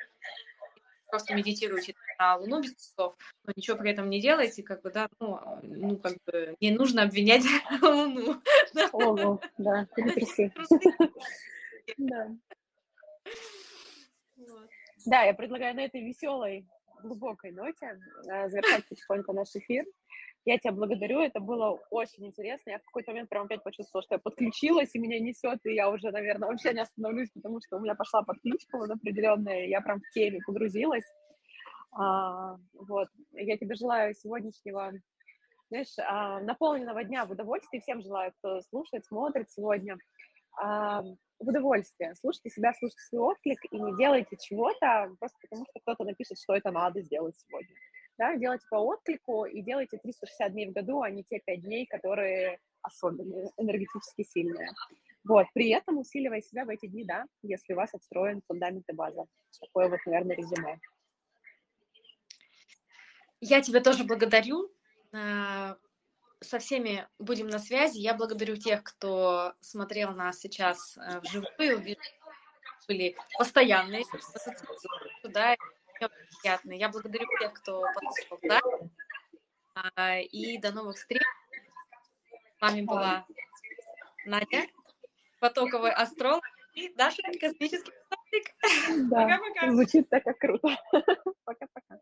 просто медитируете на Луну без часов, но ничего при этом не делаете, как бы, да, ну, ну как бы не нужно обвинять Луну. Да, перетряси. Да. Да, я предлагаю на этой веселой, глубокой ноте э, завершать потихоньку наш эфир. Я тебя благодарю, это было очень интересно. Я в какой-то момент прям опять почувствовала, что я подключилась, и меня несет, и я уже, наверное, вообще не остановлюсь, потому что у меня пошла подключка вот определенная, я прям в теме погрузилась. А, вот. Я тебе желаю сегодняшнего, знаешь, а, наполненного дня в удовольствии. Всем желаю, кто слушает, смотрит сегодня. А, в удовольствие. Слушайте себя, слушайте свой отклик и не делайте чего-то просто потому, что кто-то напишет, что это надо сделать сегодня. Да, делайте по отклику и делайте 360 дней в году, а не те 5 дней, которые особенные, энергетически сильные. Вот, при этом усиливая себя в эти дни, да, если у вас отстроен фундамент и база. Такое вот, наверное, резюме. Я тебя тоже благодарю. А, со всеми будем на связи. Я благодарю тех, кто смотрел нас сейчас э, вживую, были постоянные, да, приятные. Я благодарю тех, кто да, а, и до новых встреч. С вами была Надя, потоковый астролог и Даша, космический Да, Пока-пока. звучит так, как круто. Пока-пока.